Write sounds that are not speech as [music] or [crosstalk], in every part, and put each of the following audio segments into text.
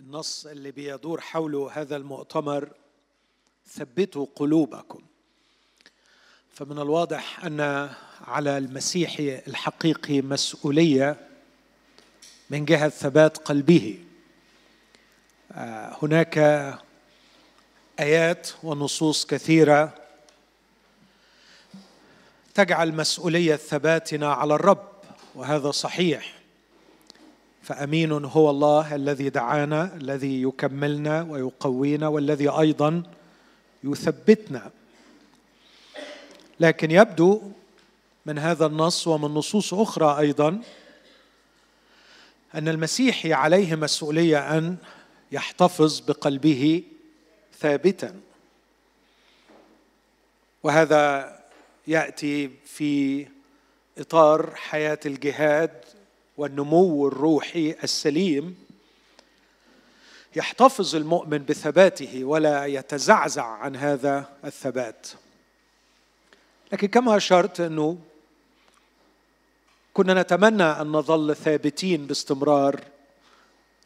النص اللي بيدور حوله هذا المؤتمر ثبتوا قلوبكم. فمن الواضح أن على المسيحي الحقيقي مسؤولية من جهة ثبات قلبه. آه، هناك آيات ونصوص كثيرة تجعل مسؤولية ثباتنا على الرب وهذا صحيح. فأمين هو الله الذي دعانا الذي يكملنا ويقوينا والذي أيضا يثبتنا. لكن يبدو من هذا النص ومن نصوص أخرى أيضا أن المسيحي عليه مسؤولية أن يحتفظ بقلبه ثابتا. وهذا يأتي في إطار حياة الجهاد والنمو الروحي السليم يحتفظ المؤمن بثباته ولا يتزعزع عن هذا الثبات. لكن كما أشرت أنه كنا نتمنى أن نظل ثابتين باستمرار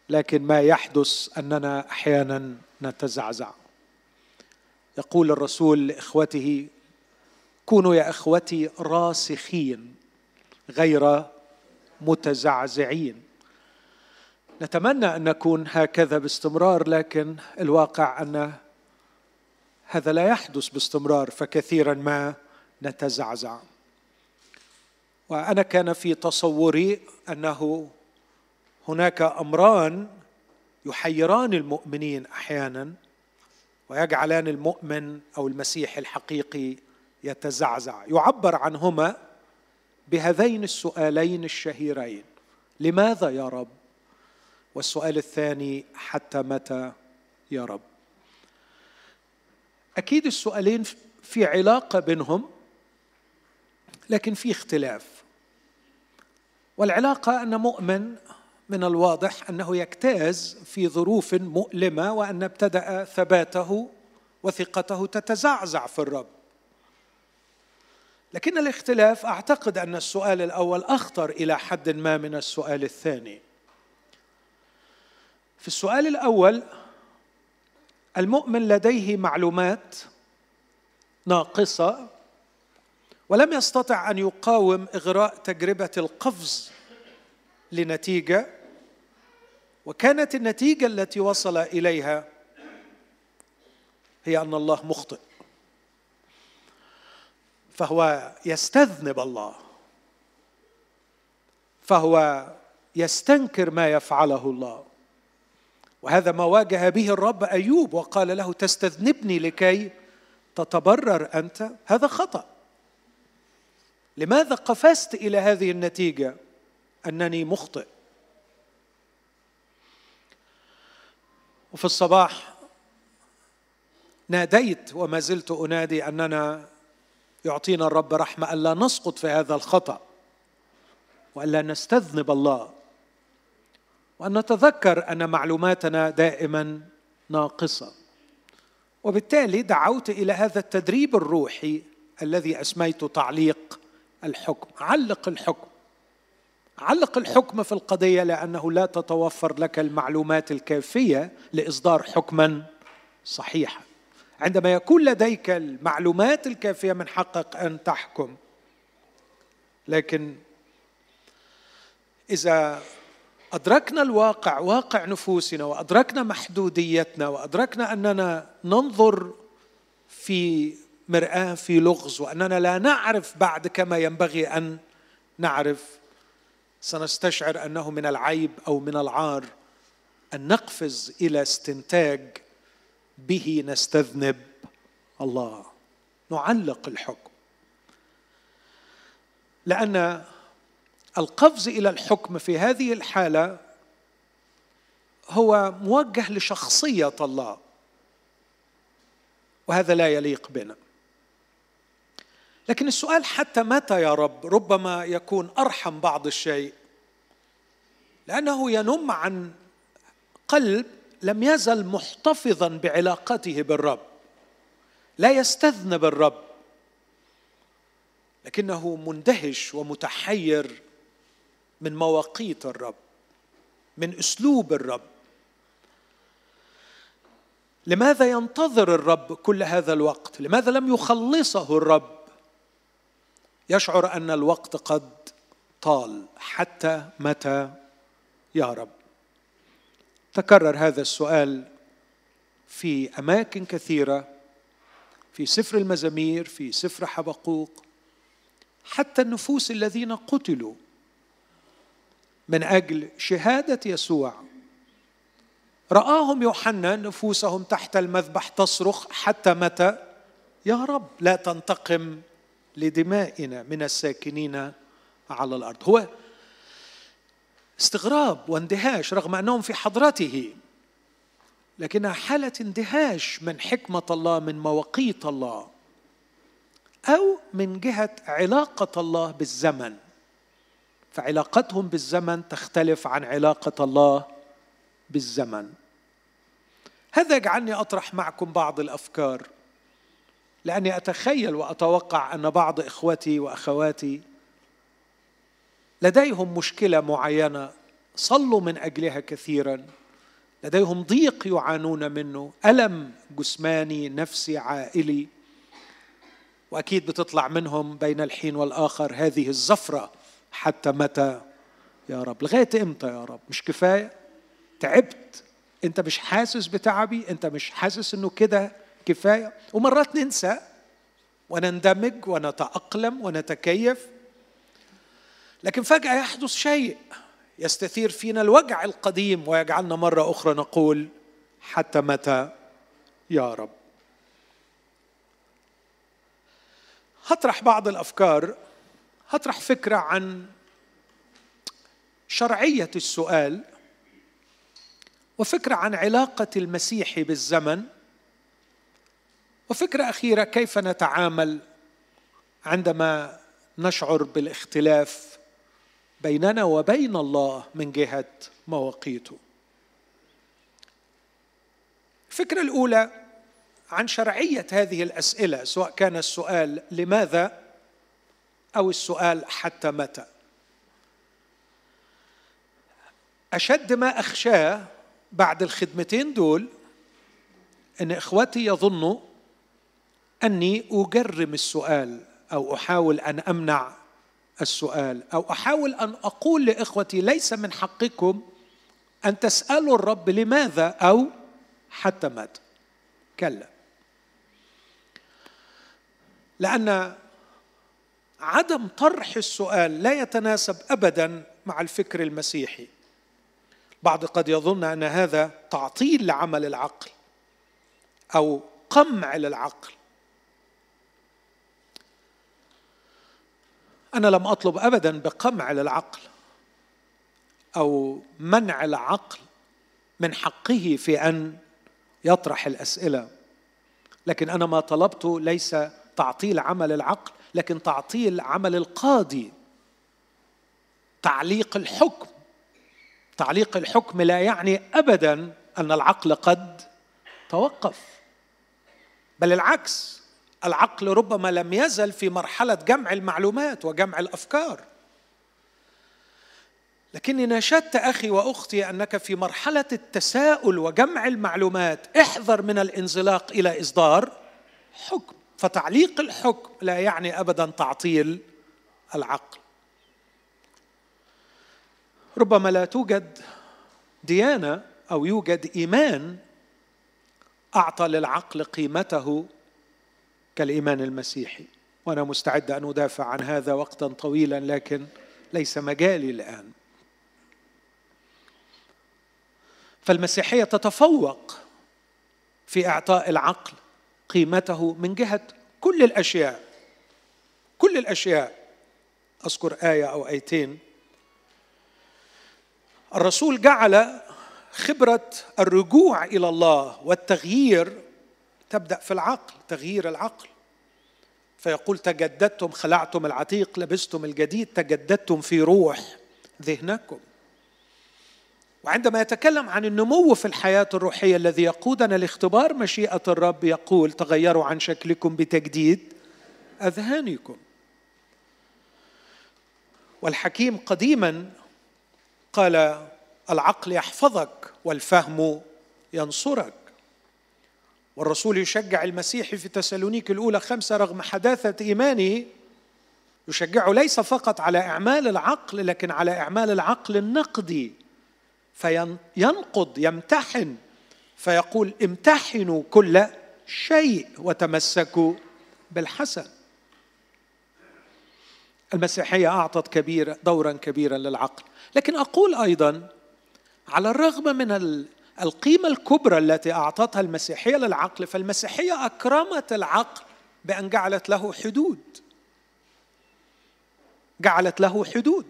لكن ما يحدث أننا أحيانا نتزعزع. يقول الرسول لإخوته كونوا يا إخوتي راسخين غير متزعزعين. نتمنى أن نكون هكذا باستمرار لكن الواقع أن هذا لا يحدث باستمرار فكثيرا ما نتزعزع. وأنا كان في تصوري أنه هناك أمران يحيران المؤمنين أحيانا ويجعلان المؤمن أو المسيح الحقيقي يتزعزع. يعبر عنهما بهذين السؤالين الشهيرين. لماذا يا رب؟ والسؤال الثاني حتى متى يا رب؟ أكيد السؤالين في علاقة بينهم لكن في اختلاف. والعلاقة أن مؤمن من الواضح أنه يجتاز في ظروف مؤلمة وأن ابتدأ ثباته وثقته تتزعزع في الرب. لكن الاختلاف أعتقد أن السؤال الأول أخطر إلى حد ما من السؤال الثاني. في السؤال الأول المؤمن لديه معلومات ناقصة ولم يستطع أن يقاوم إغراء تجربة القفز لنتيجة وكانت النتيجة التي وصل إليها هي أن الله مخطئ. فهو يستذنب الله. فهو يستنكر ما يفعله الله. وهذا ما واجه به الرب أيوب وقال له تستذنبني لكي تتبرر أنت؟ هذا خطأ. لماذا قفزت إلى هذه النتيجة؟ أنني مخطئ. وفي الصباح ناديت وما زلت أنادي أننا يعطينا الرب رحمة ألا نسقط في هذا الخطأ وألا نستذنب الله وأن نتذكر أن معلوماتنا دائما ناقصة. وبالتالي دعوت إلى هذا التدريب الروحي الذي اسميته تعليق الحكم. علق الحكم. علق الحكم في القضية لأنه لا تتوفر لك المعلومات الكافية لإصدار حكما صحيحا. عندما يكون لديك المعلومات الكافية من حقك أن تحكم. لكن إذا أدركنا الواقع واقع نفوسنا وأدركنا محدوديتنا وأدركنا أننا ننظر في مرآة في لغز وأننا لا نعرف بعد كما ينبغي أن نعرف سنستشعر أنه من العيب أو من العار أن نقفز إلى استنتاج به نستذنب. الله. نعلق الحكم. لأن القفز إلى الحكم في هذه الحالة هو موجه لشخصية الله وهذا لا يليق بنا. لكن السؤال حتى متى يا رب؟ ربما يكون أرحم بعض الشيء. لأنه ينم عن قلب لم يزل محتفظا بعلاقته بالرب. لا يستذنب الرب. لكنه مندهش ومتحير من مواقيت الرب من أسلوب الرب. لماذا ينتظر الرب كل هذا الوقت؟ لماذا لم يخلصه الرب؟ يشعر أن الوقت قد طال. حتى متى؟ يا رب. تكرر هذا السؤال في أماكن كثيرة في سفر المزامير في سفر حبقوق حتى النفوس الذين قتلوا. من أجل شهادة يسوع رآهم يوحنا نفوسهم تحت المذبح تصرخ حتى متى؟ يا رب لا تنتقم لدمائنا من الساكنين على الأرض. هو استغراب واندهاش رغم أنهم في حضرته. لكنها حالة اندهاش من حكمة الله من مواقيت الله أو من جهة علاقة الله بالزمن. فعلاقتهم بالزمن تختلف عن علاقة الله بالزمن. هذا يجعلني أطرح معكم بعض الأفكار لأني أتخيل وأتوقع أن بعض إخوتي وأخواتي لديهم مشكلة معينة صلوا من أجلها كثيرا. لديهم ضيق يعانون منه ألم جسماني نفسي عائلي. وأكيد بتطلع منهم بين الحين والآخر هذه الزفرة حتى متى؟ يا رب. لغاية إمتى يا رب؟ مش كفاية؟ تعبت. أنت مش حاسس بتعبي؟ أنت مش حاسس إنه كده كفاية؟ ومرات ننسى. ونندمج ونتأقلم ونتكيف. لكن فجأة يحدث شيء يستثير فينا الوجع القديم ويجعلنا مرة أخرى نقول حتى متى يا رب؟ هطرح بعض الأفكار هطرح فكرة عن شرعية السؤال وفكرة عن علاقة المسيح بالزمن وفكرة أخيرة كيف نتعامل عندما نشعر بالاختلاف بيننا وبين الله من جهة مواقيته. الفكرة الأولى عن شرعية هذه الأسئلة سواء كان السؤال لماذا أو السؤال حتى متى. أشد ما أخشاه بعد الخدمتين دول إن إخوتي يظنوا أني أجرم السؤال أو أحاول أن أمنع السؤال أو أحاول أن أقول لإخوتي ليس من حقكم أن تسألوا الرب لماذا أو حتى متى. كلا. لأن عدم طرح السؤال لا يتناسب ابدا مع الفكر المسيحي. بعض قد يظن أن هذا تعطيل لعمل العقل أو قمع للعقل. أنا لم أطلب ابدا بقمع للعقل أو منع العقل من حقه في أن يطرح الأسئلة. لكن أنا ما طلبته ليس تعطيل عمل العقل لكن تعطيل عمل القاضي. تعليق الحكم. تعليق الحكم لا يعني ابدا أن العقل قد توقف بل العكس. العقل ربما لم يزل في مرحلة جمع المعلومات وجمع الأفكار. لكني ناشدت أخي وأختي أنك في مرحلة التساؤل وجمع المعلومات. احذر من الانزلاق إلى إصدار حكم. فتعليق الحكم لا يعني ابدا تعطيل العقل. ربما لا توجد ديانة أو يوجد إيمان أعطى للعقل قيمته كالإيمان المسيحي. وأنا مستعد أن أدافع عن هذا وقتا طويلا لكن ليس مجالي الآن. فالمسيحية تتفوق في إعطاء العقل قيمته من جهة كل الأشياء. كل الأشياء. أذكر آية أو آيتين. الرسول جعل خبرة الرجوع إلى الله والتغيير تبدأ في العقل تغيير العقل. فيقول تجددتم خلعتم العتيق لبستم الجديد تجددتم في روح ذهنكم. وعندما يتكلم عن النمو في الحياة الروحية الذي يقودنا لاختبار مشيئة الرب يقول تغيروا عن شكلكم بتجديد أذهانكم. والحكيم قديما قال العقل يحفظك والفهم ينصرك. والرسول يشجع المسيح في تسالونيك الأولى خمسة رغم حداثة إيمانه يشجعه ليس فقط على إعمال العقل لكن على إعمال العقل النقدي. فينقض يمتحن. فيقول امتحنوا كل شيء وتمسكوا بالحسن. المسيحية أعطت كبير دورا كبيرا للعقل. لكن أقول أيضا على الرغم من القيمة الكبرى التي أعطتها المسيحية للعقل فالمسيحية أكرمت العقل بأن جعلت له حدود. جعلت له حدود.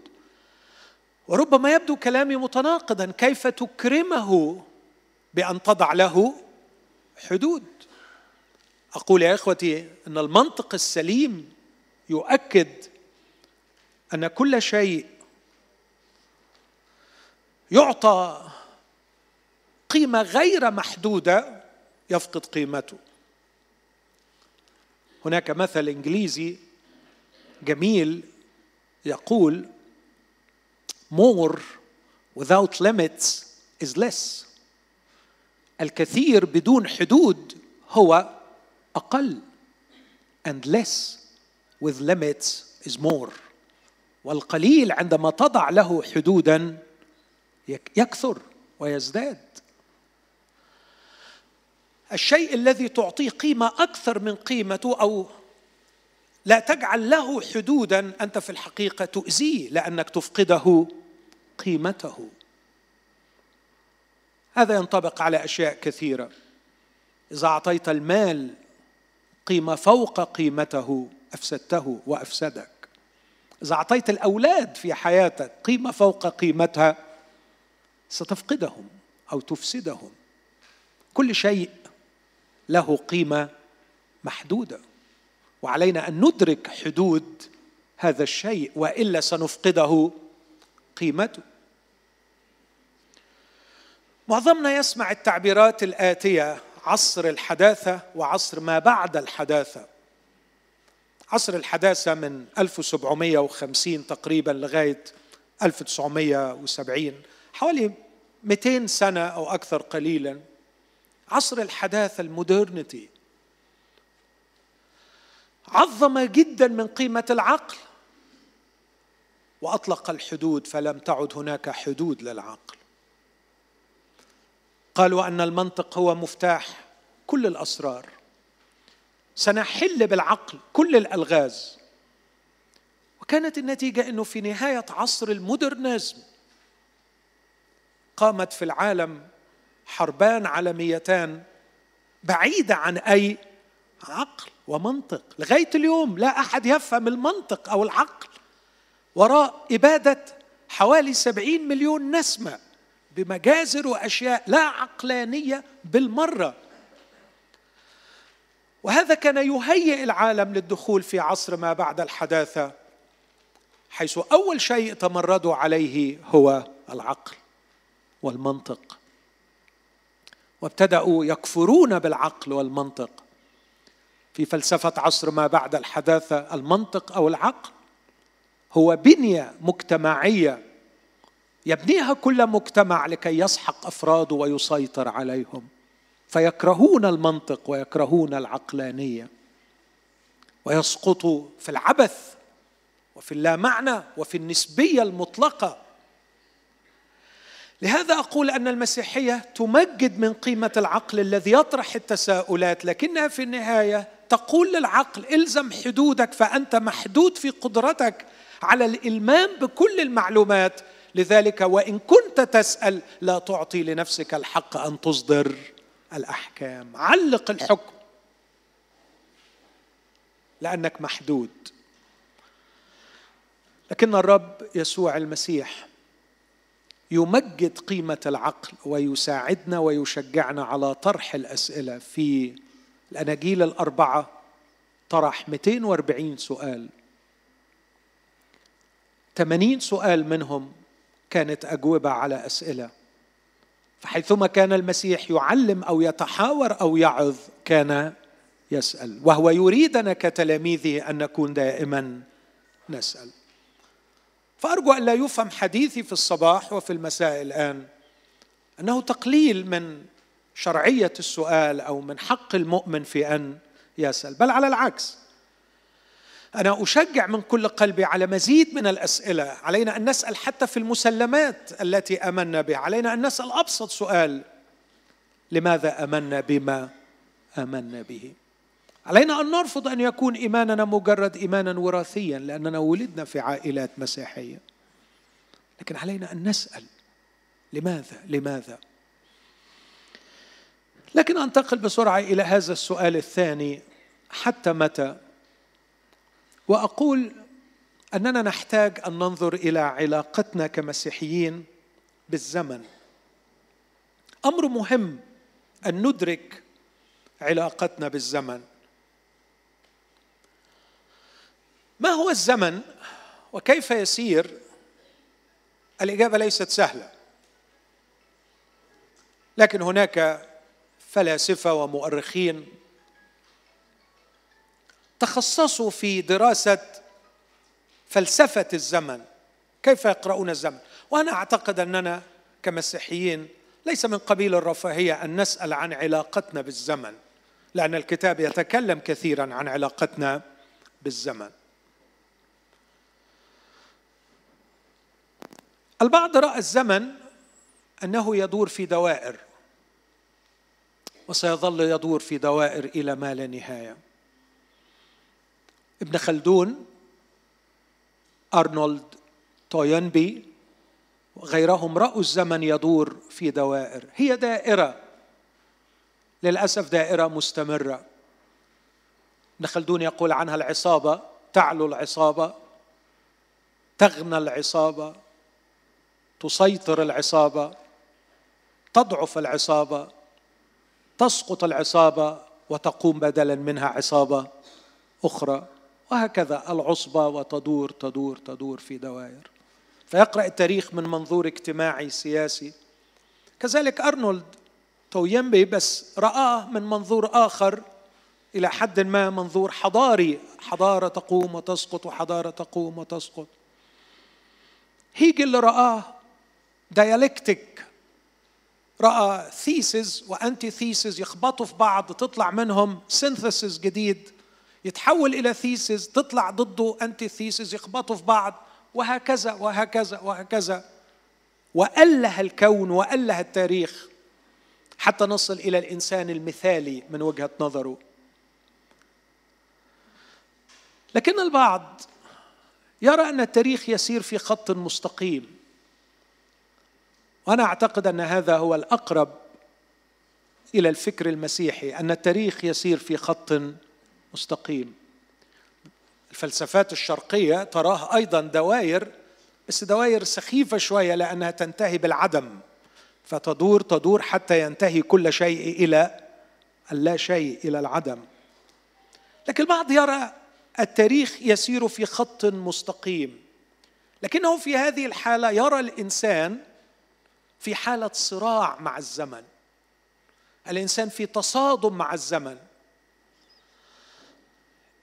وربما يبدو كلامي متناقضا. كيف تكرمه بأن تضع له حدود؟ أقول يا إخوتي أن المنطق السليم يؤكد أن كل شيء يعطى قيمة غير محدودة يفقد قيمته. هناك مثل إنجليزي جميل يقول more without limits is less. الكثير بدون حدود هو أقل and less with limits is more. والقليل عندما تضع له حدودا يكثر ويزداد. الشيء الذي تعطيه قيمة أكثر من قيمته أو لا تجعل له حدودا أنت في الحقيقة تؤذيه لأنك تفقده قيمته. هذا ينطبق على أشياء كثيرة. إذا أعطيت المال قيمة فوق قيمته أفسدته وأفسدك. إذا أعطيت الأولاد في حياتك قيمة فوق قيمتها ستفقدهم أو تفسدهم. كل شيء له قيمة محدودة. وعلينا أن ندرك حدود هذا الشيء وإلا سنفقده قيمته. معظمنا يسمع التعبيرات الآتية عصر الحداثة وعصر ما بعد الحداثة. عصر الحداثة من 1750 تقريبا لغاية 1970 حوالي 200 سنة أو أكثر قليلا. عصر الحداثة المودرنتي. عظم جدا من قيمة العقل. وأطلق الحدود فلم تعد هناك حدود للعقل. قالوا ان المنطق هو مفتاح كل الأسرار. سنحل بالعقل كل الألغاز. وكانت النتيجة إنه في نهاية عصر المودرنزم قامت في العالم حربان عالميتان بعيدة عن أي عقل ومنطق. لغاية اليوم لا أحد يفهم المنطق أو العقل. وراء إبادة حوالي سبعين مليون نسمة بمجازر وأشياء لا عقلانية بالمرة. وهذا كان يهيئ العالم للدخول في عصر ما بعد الحداثة حيث أول شيء تمردوا عليه هو العقل والمنطق. وابتدأوا يكفرون بالعقل والمنطق. في فلسفة عصر ما بعد الحداثة المنطق أو العقل هو بنية مجتمعية يبنيها كل مجتمع لكي يسحق أفراده ويسيطر عليهم. فيكرهون المنطق ويكرهون العقلانية. ويسقطوا في العبث وفي اللامعنى وفي النسبية المطلقة لهذا أقول أن المسيحية تمجد من قيمة العقل الذي يطرح التساؤلات لكنها في النهاية تقول للعقل إلزم حدودك فأنت محدود في قدرتك على الإلمام بكل المعلومات. لذلك وإن كنت تسأل لا تعطي لنفسك الحق أن تصدر الأحكام. علق الحكم لأنك محدود. لكن الرب يسوع المسيح يمجد قيمة العقل ويساعدنا ويشجعنا على طرح الأسئلة. في الأناجيل الأربعة طرح 240 سؤال. 80 سؤال منهم كانت أجوبة على أسئلة. فحيثما كان المسيح يعلم أو يتحاور أو يعظ كان يسأل. وهو يريدنا كتلاميذه أن نكون دائما نسأل. فأرجو أن لا يفهم حديثي في الصباح وفي المساء الآن. أنه تقليل من شرعية السؤال أو من حق المؤمن في أن يسأل بل على العكس. أنا أشجع من كل قلبي على مزيد من الأسئلة. علينا أن نسأل حتى في المسلمات التي آمنا بها. علينا أن نسأل أبسط سؤال لماذا آمنا بما آمنا به؟ علينا أن نرفض أن يكون إيماننا مجرد إيمانا وراثيا لأننا ولدنا في عائلات مسيحية. لكن علينا أن نسأل لماذا؟ لماذا؟ لكن أنتقل بسرعة إلى هذا السؤال الثاني حتى متى؟ وأقول أننا نحتاج أن ننظر إلى علاقتنا كمسيحيين بالزمن. أمر مهم أن ندرك علاقتنا بالزمن. ما هو الزمن وكيف يسير؟ الإجابة ليست سهلة. لكن هناك فلاسفة ومؤرخين تخصصوا في دراسة فلسفة الزمن. كيف يقرؤون الزمن؟ وأنا أعتقد أننا كمسيحيين ليس من قبيل الرفاهية أن نسأل عن علاقتنا بالزمن لأن الكتاب يتكلم كثيرا عن علاقتنا بالزمن. البعض رأى الزمن أنه يدور في دوائر وسيظل يدور في دوائر إلى ما لا نهاية. ابن خلدون أرنولد توينبي وغيرهم رأوا الزمن يدور في دوائر. هي دائرة للأسف دائرة مستمرة. ابن خلدون يقول عنها العصابة تعلو العصابة تغنى العصابة. تسيطر العصابة تضعف العصابة تسقط العصابة وتقوم بدلا منها عصابة أخرى وهكذا العصبة وتدور تدور تدور في دوائر. فيقرأ التاريخ من منظور اجتماعي سياسي. كذلك أرنولد تويمبي بس رآه من منظور آخر إلى حد ما منظور حضاري حضارة تقوم وتسقط وحضارة تقوم وتسقط. هيجل رآه dialectic رأى thesis و antithesis يخبطوا في بعض تطلع منهم synthesis جديد. يتحول إلى thesis تطلع ضده antithesis يخبطوا في بعض. وهكذا وهكذا وهكذا. وأله الكون وأله التاريخ حتى نصل إلى الإنسان المثالي من وجهة نظره. لكن البعض يرى أن التاريخ يسير في خط مستقيم. وأنا أعتقد أن هذا هو الأقرب إلى الفكر المسيحي أن التاريخ يسير في خط مستقيم. الفلسفات الشرقية تراه أيضا دوائر بس دوائر سخيفة شوية لأنها تنتهي بالعدم فتدور تدور حتى ينتهي كل شيء إلى اللا شيء إلى العدم. لكن البعض يرى التاريخ يسير في خط مستقيم. لكنه في هذه الحالة يرى الإنسان في حالة صراع مع الزمن. الإنسان في تصادم مع الزمن.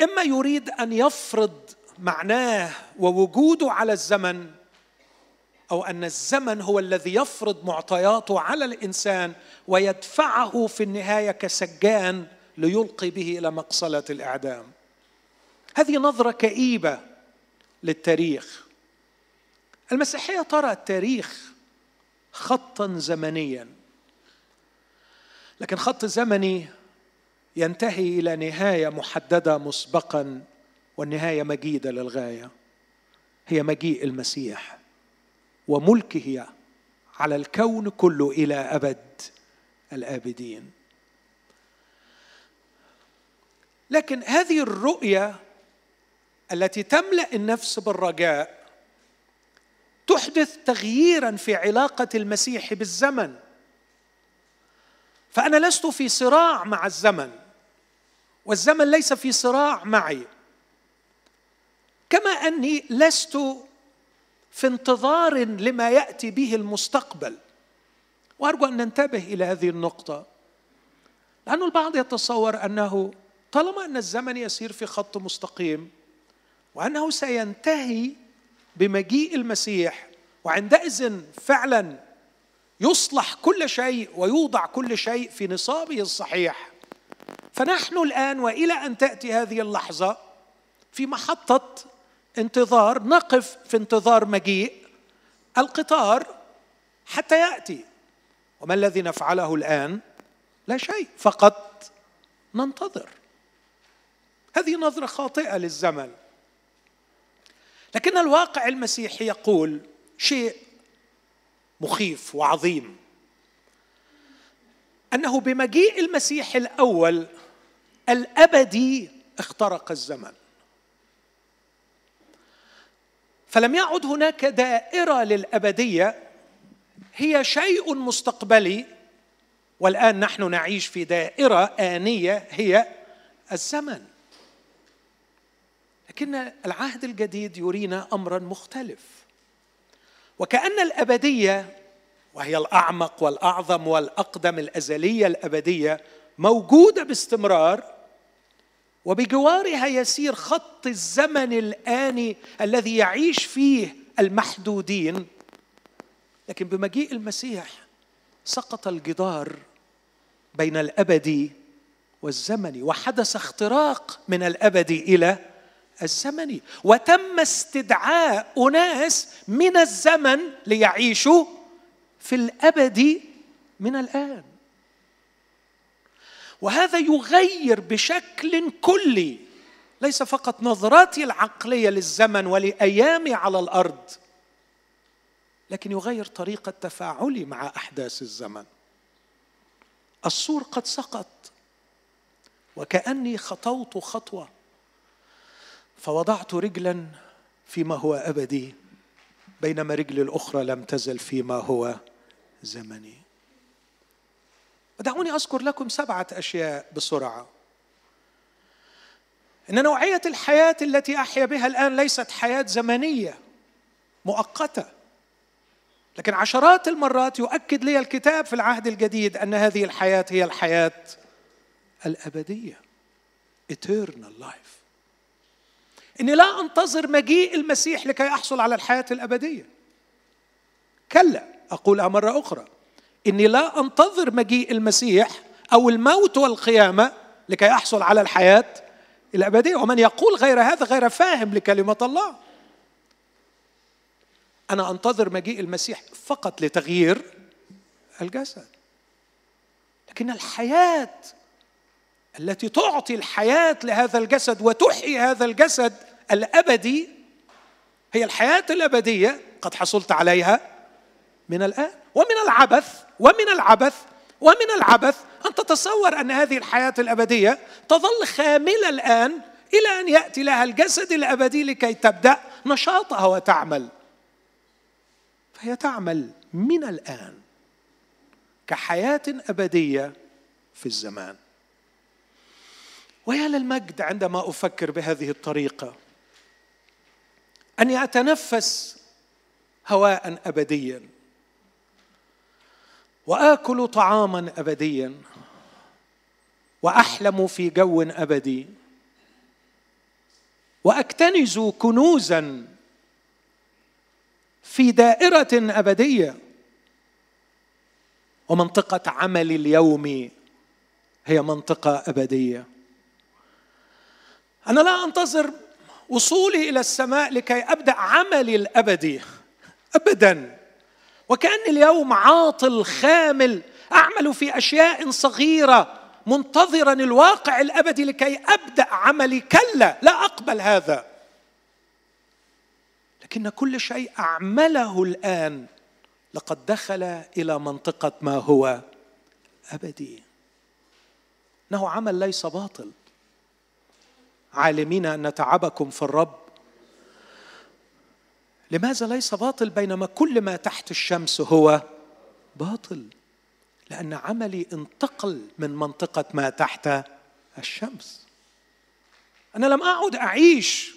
إما يريد أن يفرض معناه ووجوده على الزمن أو أن الزمن هو الذي يفرض معطياته على الإنسان ويدفعه في النهاية كسجان ليلقي به إلى مقصلة الإعدام. هذه نظرة كئيبة للتاريخ. المسيحية ترى التاريخ خطا زمنيا. لكن خط زمني ينتهي إلى نهاية محددة مسبقا والنهاية مجيدة للغاية. هي مجيء المسيح وملكه على الكون كله إلى أبد الآبدين. لكن هذه الرؤية التي تملأ النفس بالرجاء تحدث تغييرا في علاقة المسيح بالزمن. فأنا لست في صراع مع الزمن والزمن ليس في صراع معي. كما أني لست في انتظار لما يأتي به المستقبل. وأرجو أن ننتبه إلى هذه النقطة. لأن البعض يتصور أنه طالما أن الزمن يسير في خط مستقيم وأنه سينتهي بمجيء المسيح وعندئذ فعلا يصلح كل شيء ويوضع كل شيء في نصابه الصحيح. فنحن الآن وإلى أن تأتي هذه اللحظة في محطة انتظار نقف في انتظار مجيء القطار حتى يأتي. وما الذي نفعله الآن؟ لا شيء فقط ننتظر. هذه نظرة خاطئة للزمن. لكن الواقع المسيحي يقول شيء مخيف وعظيم. أنه بمجيء المسيح الأول الأبدي اخترق الزمن. فلم يعد هناك دائرة للأبدية هي شيء مستقبلي والآن نحن نعيش في دائرة آنية هي الزمن. لكن العهد الجديد يرينا أمرا مختلف. وكأن الأبدية وهي الأعمق والأعظم والأقدم الأزلية الأبدية موجودة باستمرار وبجوارها يسير خط الزمن الآني الذي يعيش فيه المحدودين. لكن بمجيء المسيح سقط الجدار بين الأبدي والزمني وحدث اختراق من الأبدي إلى الزمني وتم استدعاء أناس من الزمن ليعيشوا في الأبد من الآن. وهذا يغير بشكل كلي ليس فقط نظراتي العقلية للزمن ولأيامي على الأرض لكن يغير طريقة تفاعلي مع أحداث الزمن. السور قد سقط وكأني خطوت خطوة. فوضعت رجلا فيما هو أبدي بينما رجلي الأخرى لم تزل فيما هو زمني. ودعوني أذكر لكم سبعة أشياء بسرعة. إن نوعية الحياة التي أحيا بها الآن ليست حياة زمنية مؤقتة. لكن عشرات المرات يؤكد لي الكتاب في العهد الجديد أن هذه الحياة هي الحياة الأبدية eternal life. إني لا أنتظر مجيء المسيح لكي أحصل على الحياة الأبدية. كلا أقولها مرة أخرى. إني لا أنتظر مجيء المسيح أو الموت والقيامة لكي أحصل على الحياة الأبدية. ومن يقول غير هذا غير فاهم لكلمة الله. أنا أنتظر مجيء المسيح فقط لتغيير الجسد. لكن الحياة التي تعطي الحياة لهذا الجسد وتحيي هذا الجسد الأبدي هي الحياة الأبدية قد حصلت عليها من الآن ومن العبث ومن العبث ومن العبث. أن تتصور أن هذه الحياة الأبدية تظل خاملة الآن إلى أن يأتي لها الجسد الأبدي لكي تبدأ نشاطها وتعمل. فهي تعمل من الآن كحياة أبدية في الزمان. ويا للمجد عندما أفكر بهذه الطريقة اني اتنفس هواء ابديا. وآكل طعاما ابديا. وأحلم في جو أبدي. وأكتنز كنوزا في دائرة أبدية. ومنطقة عملي اليومي هي منطقة أبدية. أنا لا أنتظر وصولي إلى السماء لكي أبدأ عملي الأبدي. ابدا. وكأن اليوم عاطل خامل أعمل في أشياء صغيرة منتظرا الواقع الأبدي لكي أبدأ عملي. كلا لا أقبل هذا. لكن كل شيء أعمله الآن لقد دخل إلى منطقة ما هو أبدي. إنه عمل ليس باطل. عالمين أن تعبكم في الرب. لماذا ليس باطل بينما كل ما تحت الشمس هو باطل؟ لأن عملي انتقل من منطقة ما تحت الشمس. أنا لم أعد أعيش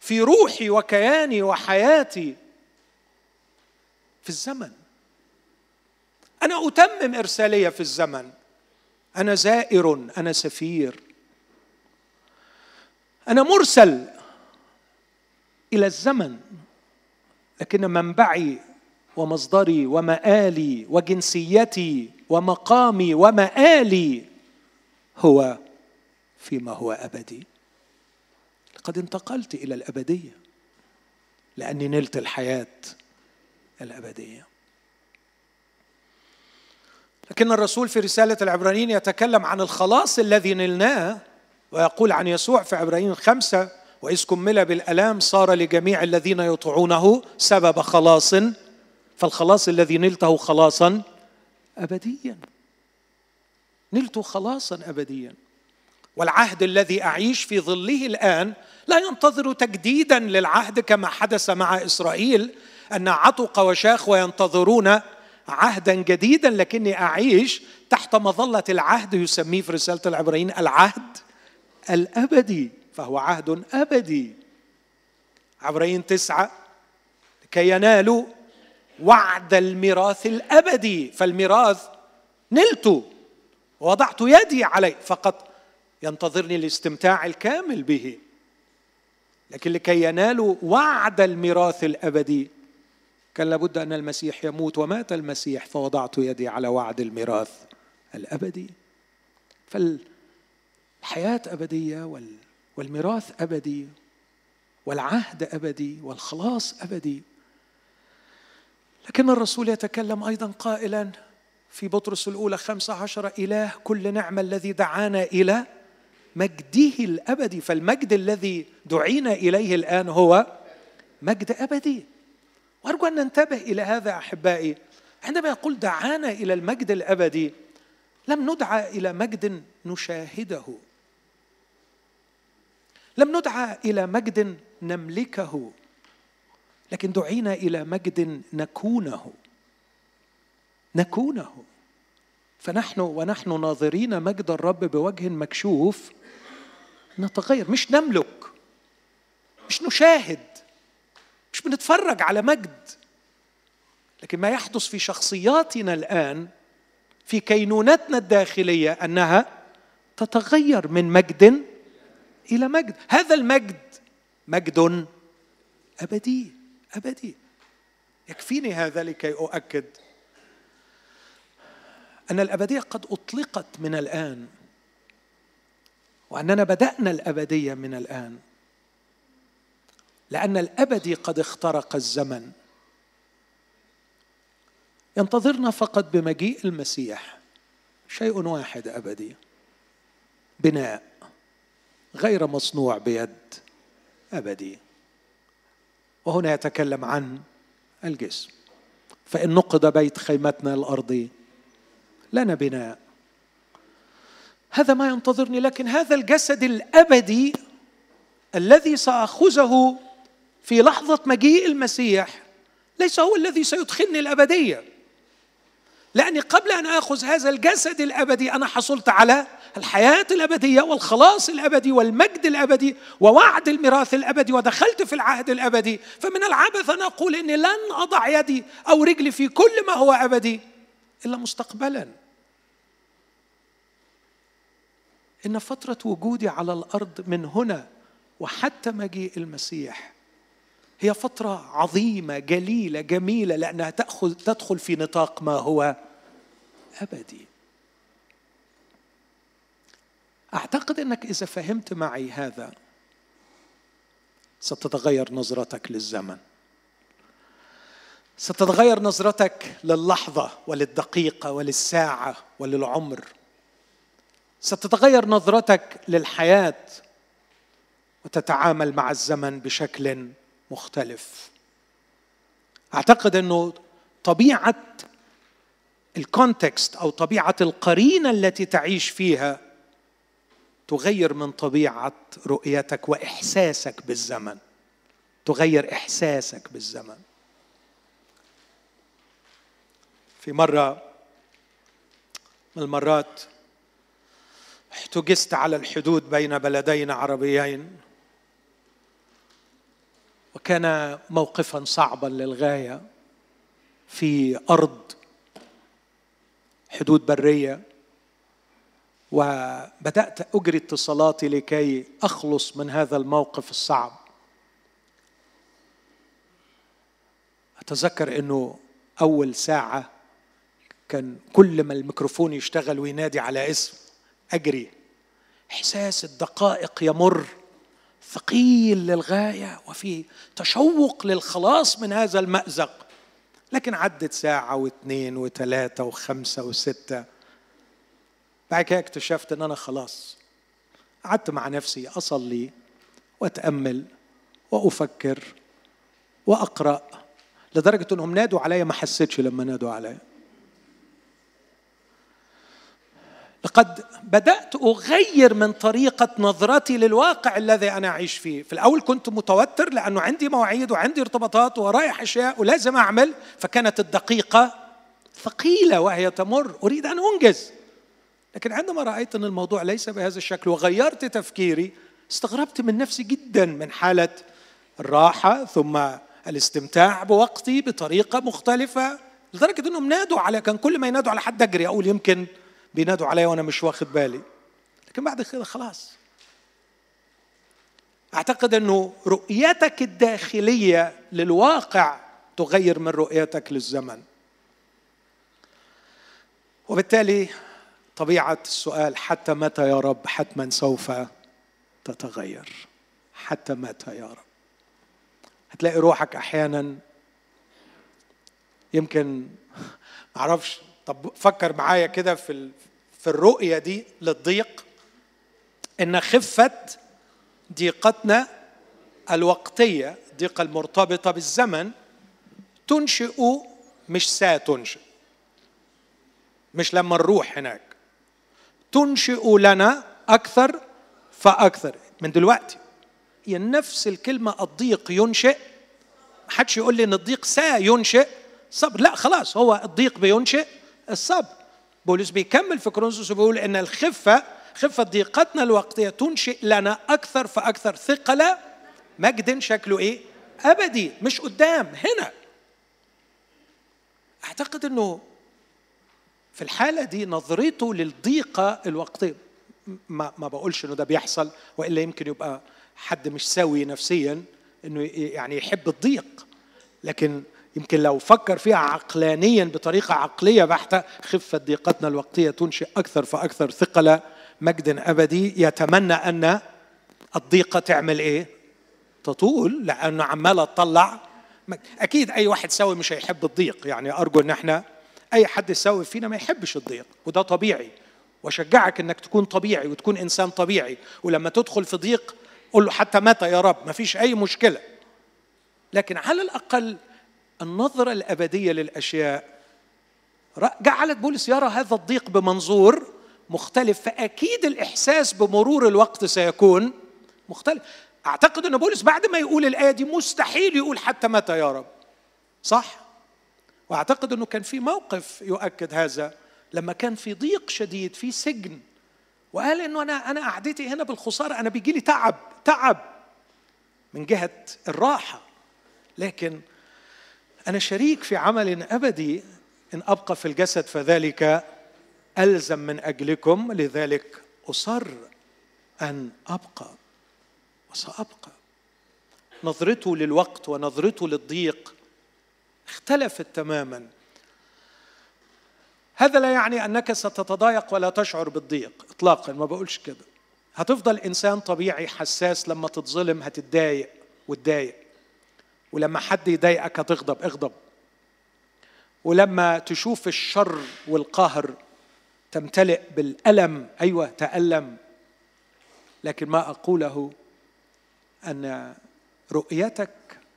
في روحي وكياني وحياتي في الزمن. أنا أتمم إرسالية في الزمن. أنا زائر أنا سفير. أنا مرسل إلى الزمن لكن منبعي ومصدري ومآلي وجنسيتي ومقامي ومآلي هو فيما هو أبدي. لقد انتقلت إلى الأبدية لأني نلت الحياة الأبدية. لكن الرسول في رسالة العبرانيين يتكلم عن الخلاص الذي نلناه ويقول عن يسوع في عبرانيين خمسة وإذ كمل بالألام صار لجميع الذين يطيعونه سبب خلاص فالخلاص الذي نلته خلاصا أبديا. نلت خلاصا أبديا. والعهد الذي أعيش في ظله الآن لا ينتظر تجديدا للعهد كما حدث مع إسرائيل أن عتق وشاخ وينتظرون عهدا جديدا لكني أعيش تحت مظلة العهد يسميه في رسالة العبرانيين العهد. الأبدي فهو عهد أبدي. عبرين تسعة لكي ينالوا وعد الميراث الأبدي. فالميراث نلت ووضعت يدي عليه فقط ينتظرني الاستمتاع الكامل به. لكن لكي ينالوا وعد الميراث الأبدي كان لابد أن المسيح يموت ومات المسيح فوضعت يدي على وعد الميراث الأبدي. فالحياة أبدية والميراث أبدي والعهد أبدي والخلاص أبدي. لكن الرسول يتكلم أيضا قائلا في بطرس الأولى خمسة عشر إله كل نعمة الذي دعانا إلى مجده الأبدي. فالمجد الذي دعينا إليه الآن هو مجد أبدي. وأرجو أن ننتبه إلى هذا أحبائي. عندما يقول دعانا إلى المجد الأبدي لم ندعى إلى مجد نشاهده. لم ندعى إلى مجد نملكه لكن دعينا إلى مجد نكونه نكونه. فنحن ونحن ناظرين مجد الرب بوجه مكشوف نتغير مش نملك مش نشاهد مش بنتفرج على مجد. لكن ما يحدث في شخصياتنا الآن في كينونتنا الداخلية أنها تتغير من مجد إلى مجد. هذا المجد مجد أبدي أبدي. يكفيني هذا لكي أؤكد أن الأبدية قد أطلقت من الآن وأننا بدأنا الأبدية من الآن. لأن الأبدي قد اخترق الزمن. ينتظرنا فقط بمجيء المسيح. شيء واحد أبدي. بناء. غير مصنوع بيد أبدي. وهنا يتكلم عن الجسم. فإن نقض بيت خيمتنا الأرضي لنا بناء. هذا ما ينتظرني لكن هذا الجسد الأبدي الذي سأخذه في لحظة مجيء المسيح ليس هو الذي سيدخلني الأبدية. لأني قبل أن آخذ هذا الجسد الأبدي أنا حصلت على الحياة الأبدية والخلاص الأبدي والمجد الأبدي ووعد الميراث الأبدي ودخلت في العهد الأبدي فمن العبث أن أقول إني لن أضع يدي أو رجلي في كل ما هو أبدي إلا مستقبلا. إن فترة وجودي على الأرض من هنا وحتى مجيء المسيح هي فترة عظيمة جليلة جميلة لأنها تأخذ تدخل في نطاق ما هو أبدي. أعتقد إنك إذا فهمت معي هذا ستتغير نظرتك للزمن. ستتغير نظرتك للحظة وللدقيقة وللساعة وللعمر. ستتغير نظرتك للحياة وتتعامل مع الزمن بشكل مختلف. أعتقد إنه طبيعة الكونتكست أو طبيعة القرينة التي تعيش فيها تغير من طبيعة رؤيتك وإحساسك بالزمن. تغير إحساسك بالزمن. في مرة من المرات احتجزت على الحدود بين بلدين عربيين وكان موقفا صعبا للغاية. في أرض حدود برية وبدأت أجري اتصالاتي لكي أخلص من هذا الموقف الصعب. أتذكر إنه أول ساعة كان كل ما الميكروفون يشتغل وينادي على اسم أجري. إحساس الدقائق يمر ثقيل للغاية وفي تشوق للخلاص من هذا المأزق. لكن عدت ساعة واثنين وثلاثه وخمسة وستة. بعد كده اكتشفت إن أنا خلاص قعدت مع نفسي أصلي وأتأمل وأفكر وأقرأ لدرجة إنهم نادوا عليا ما حسيتش لما نادوا عليا. لقد بدأت أغير من طريقة نظرتي للواقع الذي أنا أعيش فيه. في الأول كنت متوتر لأنه عندي مواعيد وعندي ارتباطات ورايح أشياء ولازم أعمل فكانت الدقيقة ثقيلة وهي تمر. أريد أن أنجز. لكن عندما رأيت أن الموضوع ليس بهذا الشكل وغيرت تفكيري استغربت من نفسي جدا من حالة الراحة ثم الاستمتاع بوقتي بطريقة مختلفة لدرجة أنهم نادوا على كان كل ما ينادوا على حد أجري أقول يمكن بينادوا عليا وأنا مش واخد بالي. لكن بعد كده خلاص. أعتقد أنه رؤيتك الداخلية للواقع تغير من رؤيتك للزمن. وبالتالي طبيعة السؤال حتى متى يا رب؟ حتما سوف تتغير. حتى متى يا رب؟ هتلاقي روحك أحيانا يمكن معرفش طب فكر معايا كده في في الرؤية دي للضيق إن خفه ضيقتنا الوقتية الضيقة المرتبطة بالزمن تنشئ مش ستنشئ مش لما نروح هناك. تنشئ لنا أكثر فأكثر. من دلوقتي هي نفس الكلمة الضيق ينشئ. محدش يقول لي إن الضيق سينشئ صبر. لا خلاص هو الضيق بينشئ. الصبر. بولس بيكمل في كورنثوس وبيقول إن الخفة خفة ضيقتنا الوقتية تنشئ لنا أكثر فأكثر ثقل مجد شكله إيه؟ أبدي مش قدام هنا. أعتقد إنه في الحالة دي نظرته للضيقة الوقتية. ما ما بقولش إنه ده بيحصل وإلا يمكن يبقى حد مش سوي نفسيا إنه يعني يحب الضيق. لكن يمكن لو فكر فيها عقلانيا بطريقة عقلية بحتة خفة ضيقتنا الوقتية تنشئ أكثر فأكثر ثقل مجد أبدي. يتمنى أن الضيقة تعمل إيه؟ تطول لأنه عمالة تطلع أكيد أي واحد سوي مش هيحب الضيق. يعني أرجو أن إحنا أي حد سوي فينا ما يحبش الضيق وده طبيعي. وشجعك إنك تكون طبيعي وتكون إنسان طبيعي. ولما تدخل في ضيق قول له حتى متى يا رب؟ ما فيش أي مشكلة. لكن على الأقل النظرة الأبدية للأشياء جعلت بولس يرى هذا الضيق بمنظور مختلف فأكيد الإحساس بمرور الوقت سيكون مختلف. أعتقد أن بولس بعد ما يقول الآية دي مستحيل يقول حتى متى يا رب. صح؟ وأعتقد أنه كان في موقف يؤكد هذا لما كان في ضيق شديد في سجن وقال إنه أنا أنا قعدتي هنا بالخسارة أنا بيجي لي تعب تعب من جهة الراحة. لكن أنا شريك في عمل أبدي إن أبقى في الجسد فذلك ألزم من أجلكم. لذلك أصر أن أبقى وسأبقى. نظرته للوقت ونظرته للضيق اختلفت تماما. هذا لا يعني أنك ستتضايق ولا تشعر بالضيق اطلاقا ما بقولش كده. هتفضل إنسان طبيعي حساس لما تتظلم هتتضايق وتضايق. ولما حد يضايقك هتغضب اغضب. ولما تشوف الشر والقهر تمتلئ بالألم أيوة تألم. لكن ما أقوله أن رؤيتك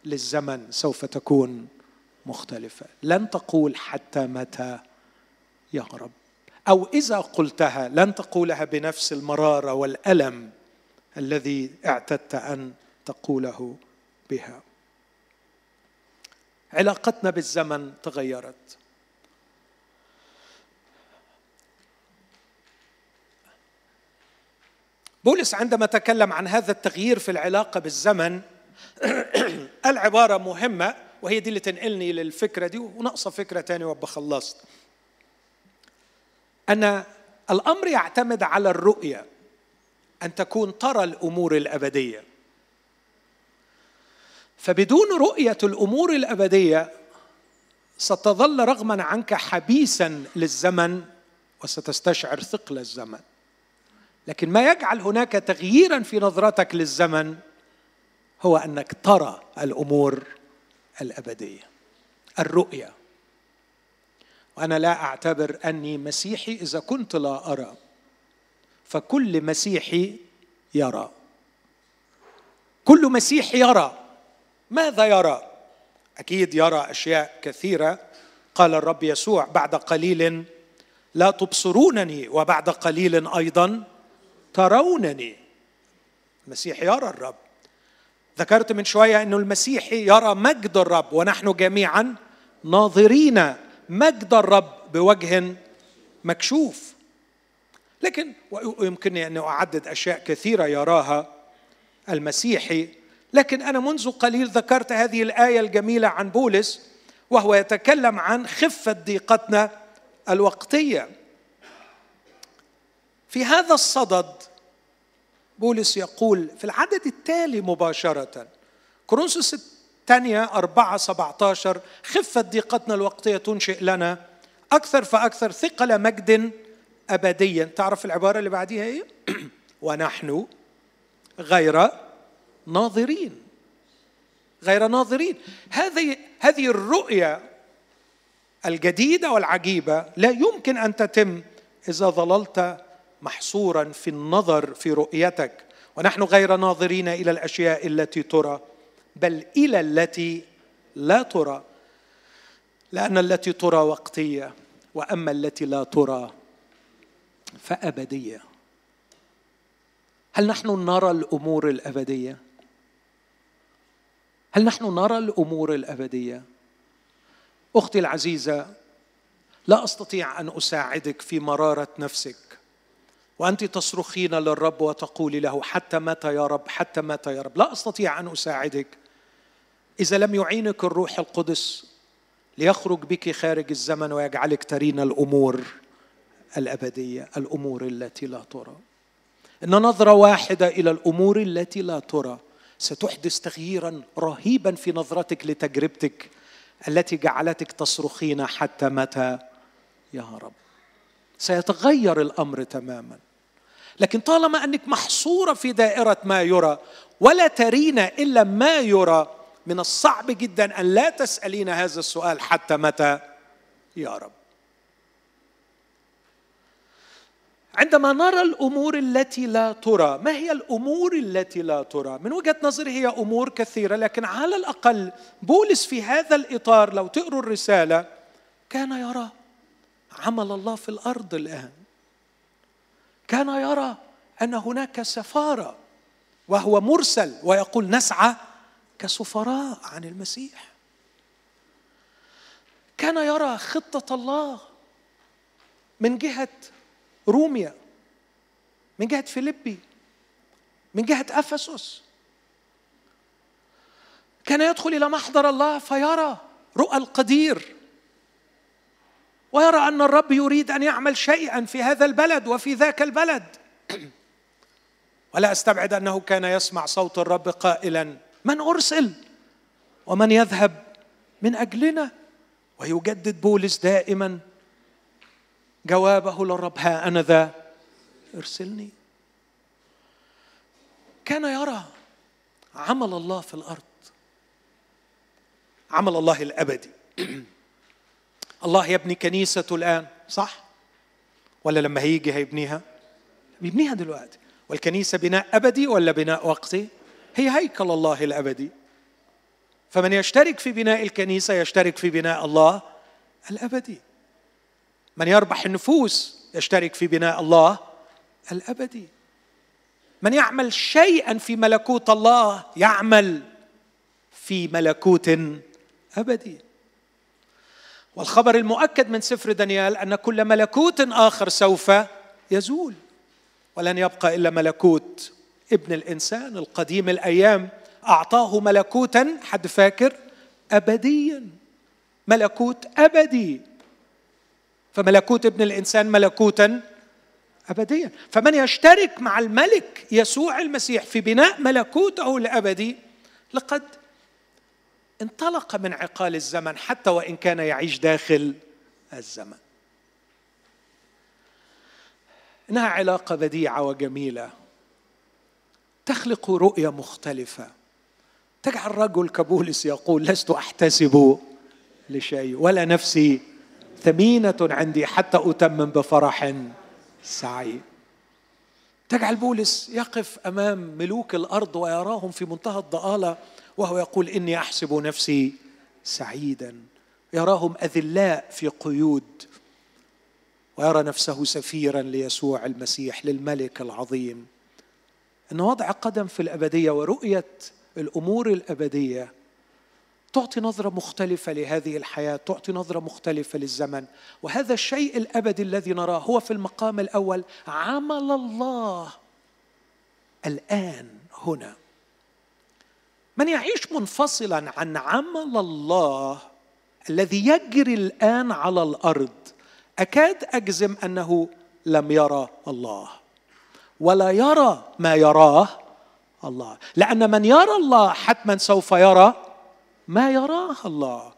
للزمن سوف تكون مختلفة. لن تقول حتى متى يا رب. أو إذا قلتها لن تقولها بنفس المرارة والألم الذي اعتدت أن تقوله بها. علاقتنا بالزمن تغيرت. بولس عندما تكلم عن هذا التغيير في العلاقة بالزمن [clears throat] العبارة مهمة. وهي دي اللي تنقلني للفكرة دي وناقصه فكرة تانية وأبقى خلصت. أن الأمر يعتمد على الرؤية أن تكون ترى الأمور الأبدية. فبدون رؤية الأمور الأبدية ستظل رغما عنك حبيسا للزمن وستستشعر ثقل الزمن. لكن ما يجعل هناك تغييرا في نظرتك للزمن هو أنك ترى الأمور الأبدية الرؤية. وأنا لا أعتبر أني مسيحي إذا كنت لا أرى فكل مسيحي يرى. كل مسيحي يرى. ماذا يرى؟ أكيد يرى أشياء كثيرة. قال الرب يسوع بعد قليل لا تبصرونني. وبعد قليل أيضا ترونني. المسيح يرى الرب. ذكرت من شوية إنه المسيحي يرى مجد الرب ونحن جميعا ناظرين مجد الرب بوجه مكشوف. لكن ويمكنني أن أعدد أشياء كثيرة يراها المسيحي لكن أنا منذ قليل ذكرت هذه الآية الجميلة عن بولس وهو يتكلم عن خفة ضيقتنا الوقتية. في هذا الصدد بولس يقول في العدد التالي مباشرة كورنثوس الثانية أربعة سبعة خفة ضيقتنا الوقتية تنشئ لنا أكثر فأكثر ثقل مجد أبديا. تعرف العبارة اللي بعديها إيه؟ [clears throat] ونحن غير ناظرين. غير ناظرين. هذه هذه الرؤية الجديدة والعجيبة لا يمكن أن تتم إذا ظللت محصورا في النظر في رؤيتك. ونحن غير ناظرين إلى الأشياء التي ترى بل إلى التي لا ترى. لأن التي ترى وقتية وأما التي لا ترى فأبدية. هل نحن نرى الأمور الأبدية؟ هل نحن نرى الأمور الأبدية؟ أختي العزيزة لا أستطيع أن أساعدك في مرارة نفسك. وأنت تصرخين للرب وتقولي له حتى متى يا رب حتى متى يا رب؟ لا أستطيع أن أساعدك. إذا لم يعينك الروح القدس ليخرج بك خارج الزمن ويجعلك ترين الأمور الأبدية الأمور التي لا ترى. إن نظرة واحدة إلى الأمور التي لا ترى ستحدث تغييرا رهيبا في نظرتك لتجربتك التي جعلتك تصرخين حتى متى يا رب. سيتغير الأمر تماما. لكن طالما أنك محصورة في دائرة ما يرى ولا ترين إلا ما يرى من الصعب جدا أن لا تسألين هذا السؤال حتى متى؟ يا رب. عندما نرى الأمور التي لا ترى ما هي الأمور التي لا ترى؟ من وجهة نظري هي أمور كثيرة لكن على الأقل بولس في هذا الإطار لو تقروا الرسالة كان يرى. عمل الله في الأرض الآن. كان يرى أن هناك سفارة وهو مرسل ويقول نسعى كسفراء عن المسيح. كان يرى خطة الله من جهة روميا من جهة فيليبي من جهة أفسس. كان يدخل إلى محضر الله فيرى رؤى القدير ويرى أن الرب يريد أن يعمل شيئا في هذا البلد وفي ذاك البلد. [clears throat] ولا أستبعد أنه كان يسمع صوت الرب قائلا من أرسل؟ ومن يذهب من أجلنا؟ ويجدد بولس دائما جوابه للرب ها أنا ذا ارسلني. كان يرى عمل الله في الأرض عمل الله الأبدي. [clears throat] الله يبني كنيسته الآن صح؟ ولا لما هيجي هيبنيها؟ بيبنيها دلوقتي والكنيسة بناء أبدي ولا بناء وقتي؟ هي هيكل الله الأبدي فمن يشترك في بناء الكنيسة يشترك في بناء الله الأبدي من يربح النفوس يشترك في بناء الله الأبدي من يعمل شيئا في ملكوت الله يعمل في ملكوت أبدي والخبر المؤكد من سفر دانيال أن كل ملكوت آخر سوف يزول. ولن يبقى إلا ملكوت ابن الإنسان القديم الأيام. أعطاه ملكوتا حد فاكر؟ أبديا. ملكوت أبدي. فملكوت ابن الإنسان ملكوتا أبديا. فمن يشترك مع الملك يسوع المسيح في بناء ملكوته الأبدي لقد انطلق من عقال الزمن حتى وإن كان يعيش داخل الزمن. إنها علاقة بديعة وجميلة. تخلق رؤية مختلفة. تجعل رجل كبولس يقول لست أحتسب لشيء ولا نفسي ثمينة عندي حتى أتمم بفرح سعيد تجعل بولس يقف أمام ملوك الأرض ويراهم في منتهى الضآلة. وهو يقول إني أحسب نفسي سعيدا. يراهم أذلاء في قيود ويرى نفسه سفيرا ليسوع المسيح للملك العظيم. إن وضع قدم في الأبدية ورؤية الأمور الأبدية تعطي نظرة مختلفة لهذه الحياة تعطي نظرة مختلفة للزمن. وهذا الشيء الأبدي الذي نراه هو في المقام الأول عمل الله الآن هنا. من يعيش منفصلا عن عمل الله الذي يجري الآن على الأرض أكاد أجزم أنه لم يرى الله. ولا يرى ما يراه الله. لأن من يرى الله حتما سوف يرى ما يراه الله.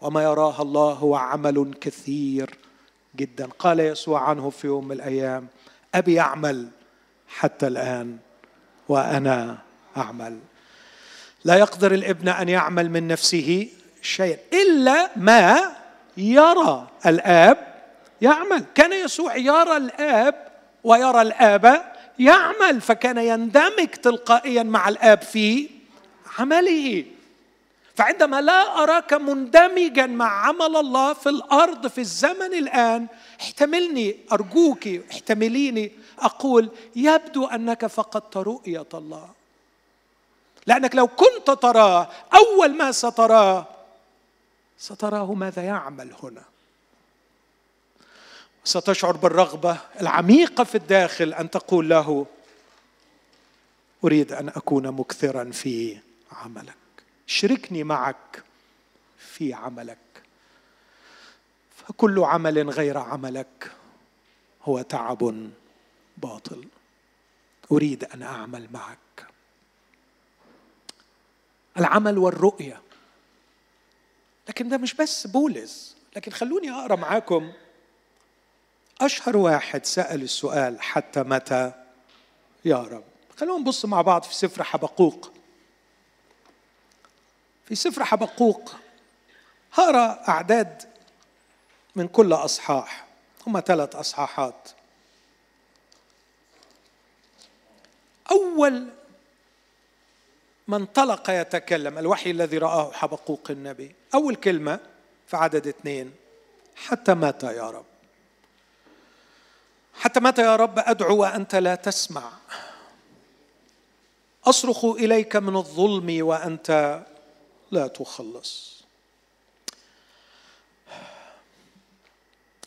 وما يراه الله هو عمل كثير جدا. قال يسوع عنه في يوم من الأيام أبي يعمل حتى الآن وأنا أعمل. لا يقدر الابن أن يعمل من نفسه شيئا إلا ما يرى الآب يعمل. كان يسوع يرى الآب ويرى الآب يعمل فكان يندمج تلقائيا مع الآب في عمله. فعندما لا أراك مندمجا مع عمل الله في الأرض في الزمن الآن احتملني أرجوك احتمليني أقول يبدو أنك فقدت رؤية الله. لأنك لو كنت تراه أول ما ستراه ستراه ماذا يعمل هنا؟ ستشعر بالرغبة العميقة في الداخل أن تقول له أريد أن أكون مكثرا في عملك. شركني معك في عملك. فكل عمل غير عملك هو تعب باطل. أريد أن أعمل معك. العمل والرؤية. لكن ده مش بس بولس لكن خلوني أقرأ معاكم. أشهر واحد سأل السؤال حتى متى؟ يا رب. خلونا نبص مع بعض في سفر حبقوق. في سفر حبقوق هقرا أعداد من كل أصحاح. هم ثلاث أصحاحات. أول من انطلق يتكلم الوحي الذي رآه حبقوق النبي. أول كلمة في عدد اثنين حتى متى يا رب. حتى متى يا رب أدعو وأنت لا تسمع. أصرخ إليك من الظلم وأنت لا تخلص.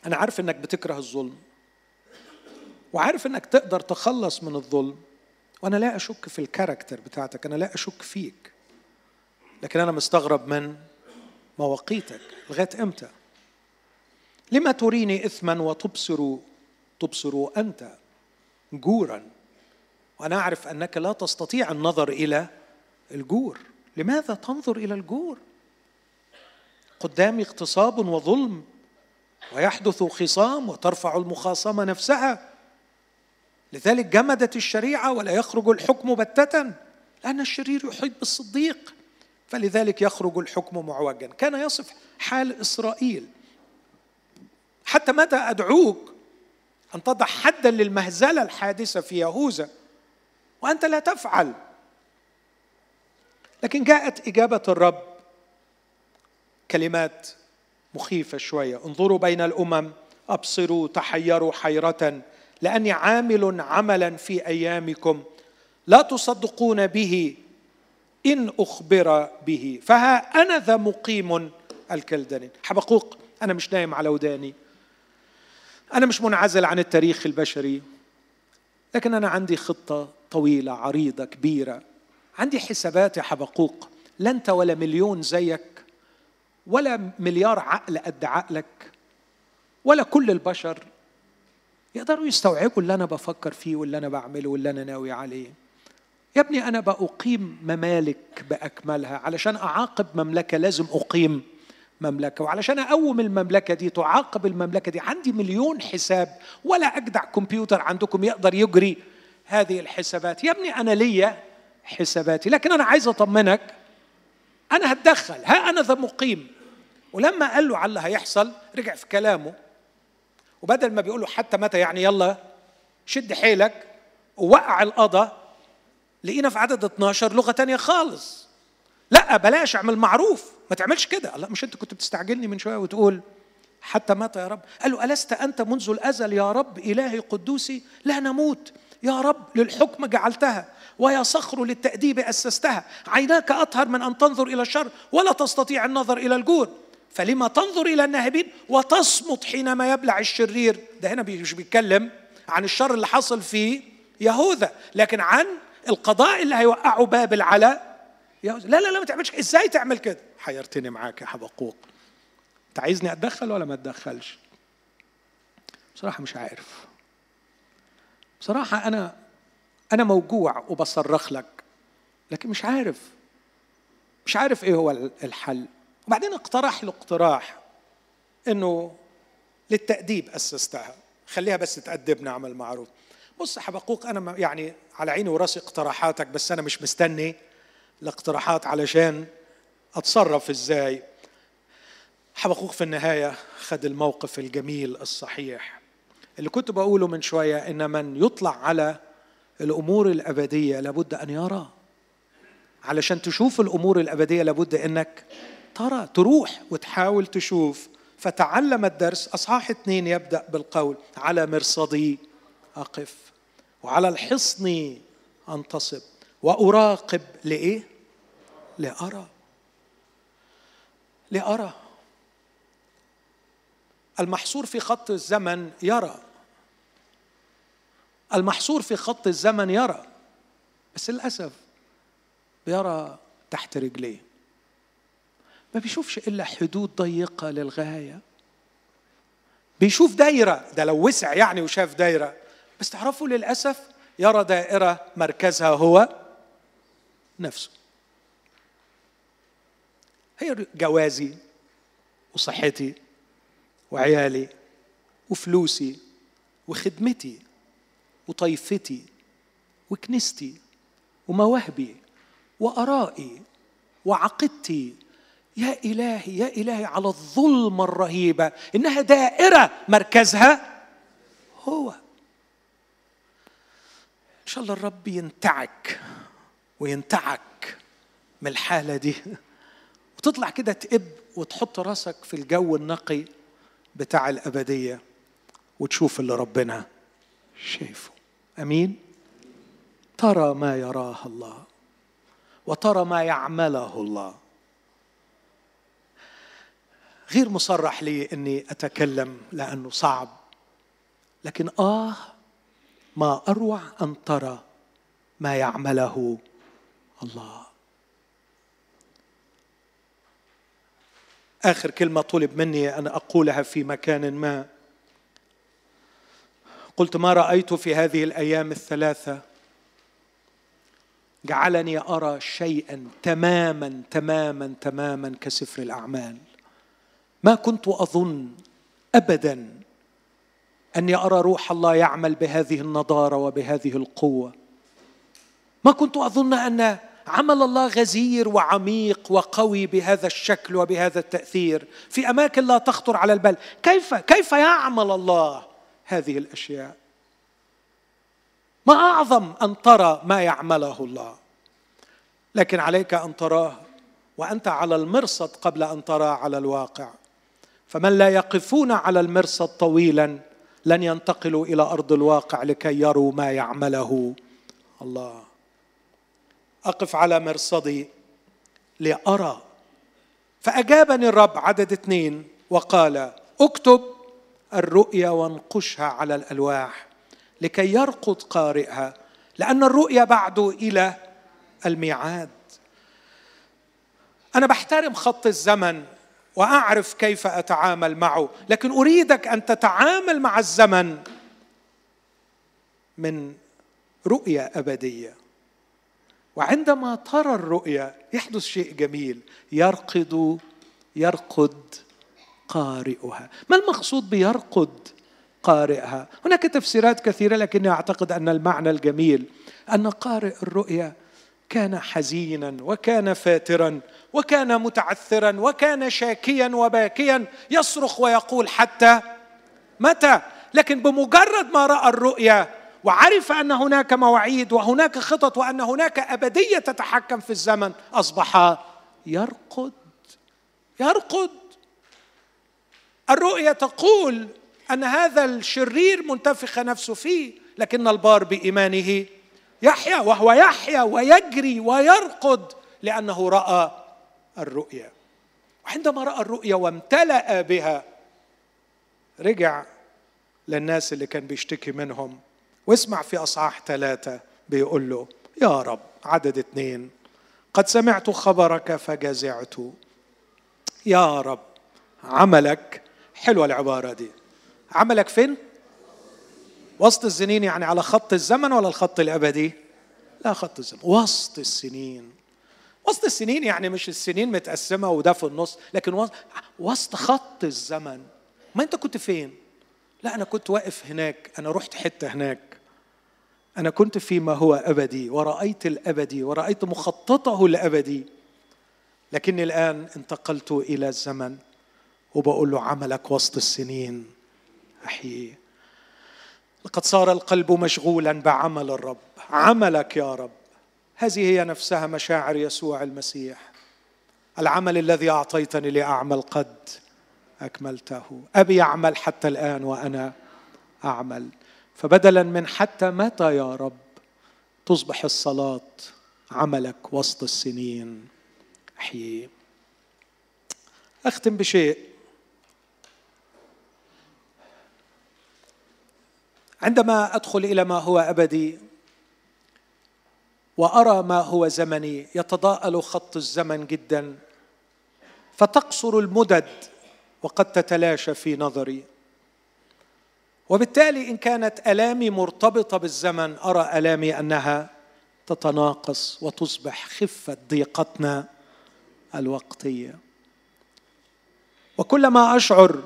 أنا عارف إنك بتكره الظلم وعارف إنك تقدر تخلص من الظلم وأنا لا أشك في الكاركتر بتاعتك أنا لا أشك فيك. لكن أنا مستغرب من مواقيتك لغاية إمتى؟ لما تريني اثما وتبصر تبصر أنت جورا؟ وأنا أعرف أنك لا تستطيع النظر إلى الجور. لماذا تنظر إلى الجور؟ قدامي اغتصاب وظلم ويحدث خصام وترفع المخاصمة نفسها. لذلك جمدت الشريعة ولا يخرج الحكم بتة لأن الشرير يحيط بالصديق فلذلك يخرج الحكم معوجا. كان يصف حال إسرائيل. حتى متى أدعوك أن تضع حدا للمهزلة الحادثة في يهوذا؟ وأنت لا تفعل. لكن جاءت إجابة الرب. كلمات مخيفة شوية. انظروا بين الأمم. أبصروا تحيروا حيرة. لأني عامل عملا في أيامكم لا تصدقون به إن أخبر به. فها أنا ذا مقيم الكلدانين حبقوق أنا مش نايم على وداني. أنا مش منعزل عن التاريخ البشري. لكن أنا عندي خطة طويلة عريضة كبيرة. عندي حسابات يا حبقوق. لا أنت ولا مليون زيك ولا مليار عقل قد عقلك ولا كل البشر. يقدروا يستوعبوا اللي أنا بفكر فيه واللي أنا بعمله واللي أنا ناوي عليه. يا ابني أنا بأقيم ممالك بأكملها علشان أعاقب مملكة لازم أقيم مملكة وعلشان أقوم المملكة دي تعاقب المملكة دي. عندي مليون حساب ولا أجدع كمبيوتر عندكم يقدر يجري هذه الحسابات. يا ابني أنا ليا حساباتي لكن أنا عايز أطمنك أنا هتدخل. ها أنا ذا مقيم. ولما قال له على اللي هيحصل رجع في كلامه. وبدل ما بيقول له حتى متى يعني يلا شد حيلك ووقع القضاء لقينا في عدد 12 لغة تانية خالص. لا بلاش اعمل معروف. ما تعملش كده. الله مش انت كنت بتستعجلني من شوية وتقول حتى متى يا رب؟ قال له ألست أنت منذ الأزل يا رب إلهي قدوسي لا نموت. يا رب للحكم جعلتها ويا صخر للتأديب أسستها. عيناك أطهر من أن تنظر إلى الشر ولا تستطيع النظر إلى الجود فلما تنظر إلى الناهبين وتصمت حينما يبلع الشرير. ده هنا مش بيتكلم عن الشر اللي حصل في يهوذا لكن عن القضاء اللي هيوقعه بابل على يهوذا. لا لا لا ما تعملش إزاي تعمل كده؟ حيرتني معاك يا حبقوق. أنت عايزني أتدخل ولا ما أتدخلش؟ بصراحة مش عارف. بصراحة أنا أنا موجوع وبصرخ لك لكن مش عارف. مش عارف إيه هو الحل. وبعدين اقترح له اقتراح إنه للتأديب أسستها. خليها بس تأدبنا عمل معروف بص حبقوق أنا يعني على عيني وراسي اقتراحاتك بس أنا مش مستني الاقتراحات علشان أتصرف إزاي. حبقوق في النهاية خد الموقف الجميل الصحيح. اللي كنت بقوله من شوية إن من يطلع على الأمور الأبدية لابد أن يرى. علشان تشوف الأمور الأبدية لابد أنك ترى تروح وتحاول تشوف. فتعلم الدرس أصحاح اثنين يبدأ بالقول على مرصدي أقف. وعلى الحصن أنتصب. وأراقب لإيه؟ لأرى. لأرى. المحصور في خط الزمن يرى. المحصور في خط الزمن يرى. بس للأسف بيرى تحت رجليه. ما بيشوفش إلا حدود ضيقة للغاية. بيشوف دايرة ده لو وسع يعني وشاف دايرة. بس تعرفوا للأسف يرى دائرة مركزها هو نفسه. هي جوازي وصحتي وعيالي وفلوسي وخدمتي وطيفتي وكنيستي ومواهبي وآرائي وعقيدتي يا إلهي يا إلهي على الظلمة الرهيبة. إنها دائرة مركزها هو. إن شاء الله الرب ينتعك وينتعك من الحالة دي. وتطلع كده تقب وتحط راسك في الجو النقي بتاع الأبدية وتشوف اللي ربنا شايفه. آمين؟ ترى ما يراه الله وترى ما يعمله الله. غير مصرح لي إني أتكلم لأنه صعب. لكن آه ما أروع أن ترى ما يعمله الله. آخر كلمة طلب مني أن أقولها في مكان ما. قلت ما رأيت في هذه الأيام الثلاثة؟ جعلني أرى شيئا تماما تماما تماما كسفر الأعمال. ما كنت أظن ابدا أني أرى روح الله يعمل بهذه النضارة وبهذه القوة. ما كنت أظن أن عمل الله غزير وعميق وقوي بهذا الشكل وبهذا التأثير. في أماكن لا تخطر على البال. كيف كيف يعمل الله هذه الأشياء؟ ما أعظم أن ترى ما يعمله الله. لكن عليك أن تراه وأنت على المرصد قبل أن تراه على الواقع. فمن لا يقفون على المرصد طويلا لن ينتقلوا إلى أرض الواقع لكي يروا ما يعمله. الله. أقف على مرصدي لأرى. فأجابني الرب عدد اثنين وقال اكتب الرؤيا وانقشها على الألواح لكي يرقد قارئها لأن الرؤيا بعد إلى الميعاد. أنا بحترم خط الزمن وأعرف كيف أتعامل معه. لكن أريدك أن تتعامل مع الزمن من رؤية أبدية. وعندما ترى الرؤيا يحدث شيء جميل. يرقد يرقد قارئها. ما المقصود بيرقد قارئها؟ هناك تفسيرات كثيرة لكني أعتقد أن المعنى الجميل أن قارئ الرؤيا كان حزينا وكان فاترا وكان متعثرا وكان شاكيا وباكيا يصرخ ويقول حتى متى؟ لكن بمجرد ما رأى الرؤيا وعرف أن هناك مواعيد وهناك خطط وأن هناك أبدية تتحكم في الزمن أصبح يرقد يرقد. الرؤيا تقول أن هذا الشرير منتفخ نفسه فيه لكن البار بإيمانه يحيا وهو يحيا ويجري ويرقد لأنه رأى الرؤيا. وعندما رأى الرؤيا وامتلأ بها رجع للناس اللي كان بيشتكي منهم. واسمع في أصحاح ثلاثة بيقول له يا رب عدد اثنين قد سمعت خبرك فجزعت. يا رب عملك حلوة العبارة دي. عملك فين؟ وسط السنين يعني على خط الزمن ولا الخط الأبدي؟ لا خط الزمن. وسط السنين. وسط السنين يعني مش السنين متقسمة وده في النص لكن وسط خط الزمن. ما أنت كنت فين؟ لا أنا كنت واقف هناك. أنا رحت حتة هناك. أنا كنت فيما هو أبدي ورأيت الأبدي ورأيت مخططه الأبدي. لكني الآن انتقلت إلى الزمن وبقول له عملك وسط السنين احييه لقد صار القلب مشغولا بعمل الرب. عملك يا رب. هذه هي نفسها مشاعر يسوع المسيح. العمل الذي أعطيتني لأعمل قد أكملته. أبي يعمل حتى الآن وأنا أعمل. فبدلا من حتى متى يا رب تصبح الصلاة عملك وسط السنين؟ احييه أختم بشيء. عندما أدخل إلى ما هو أبدي وأرى ما هو زمني يتضاءل خط الزمن جدا فتقصر المدد وقد تتلاشى في نظري. وبالتالي إن كانت آلامي مرتبطة بالزمن أرى آلامي أنها تتناقص وتصبح خفة ضيقتنا الوقتية. وكلما أشعر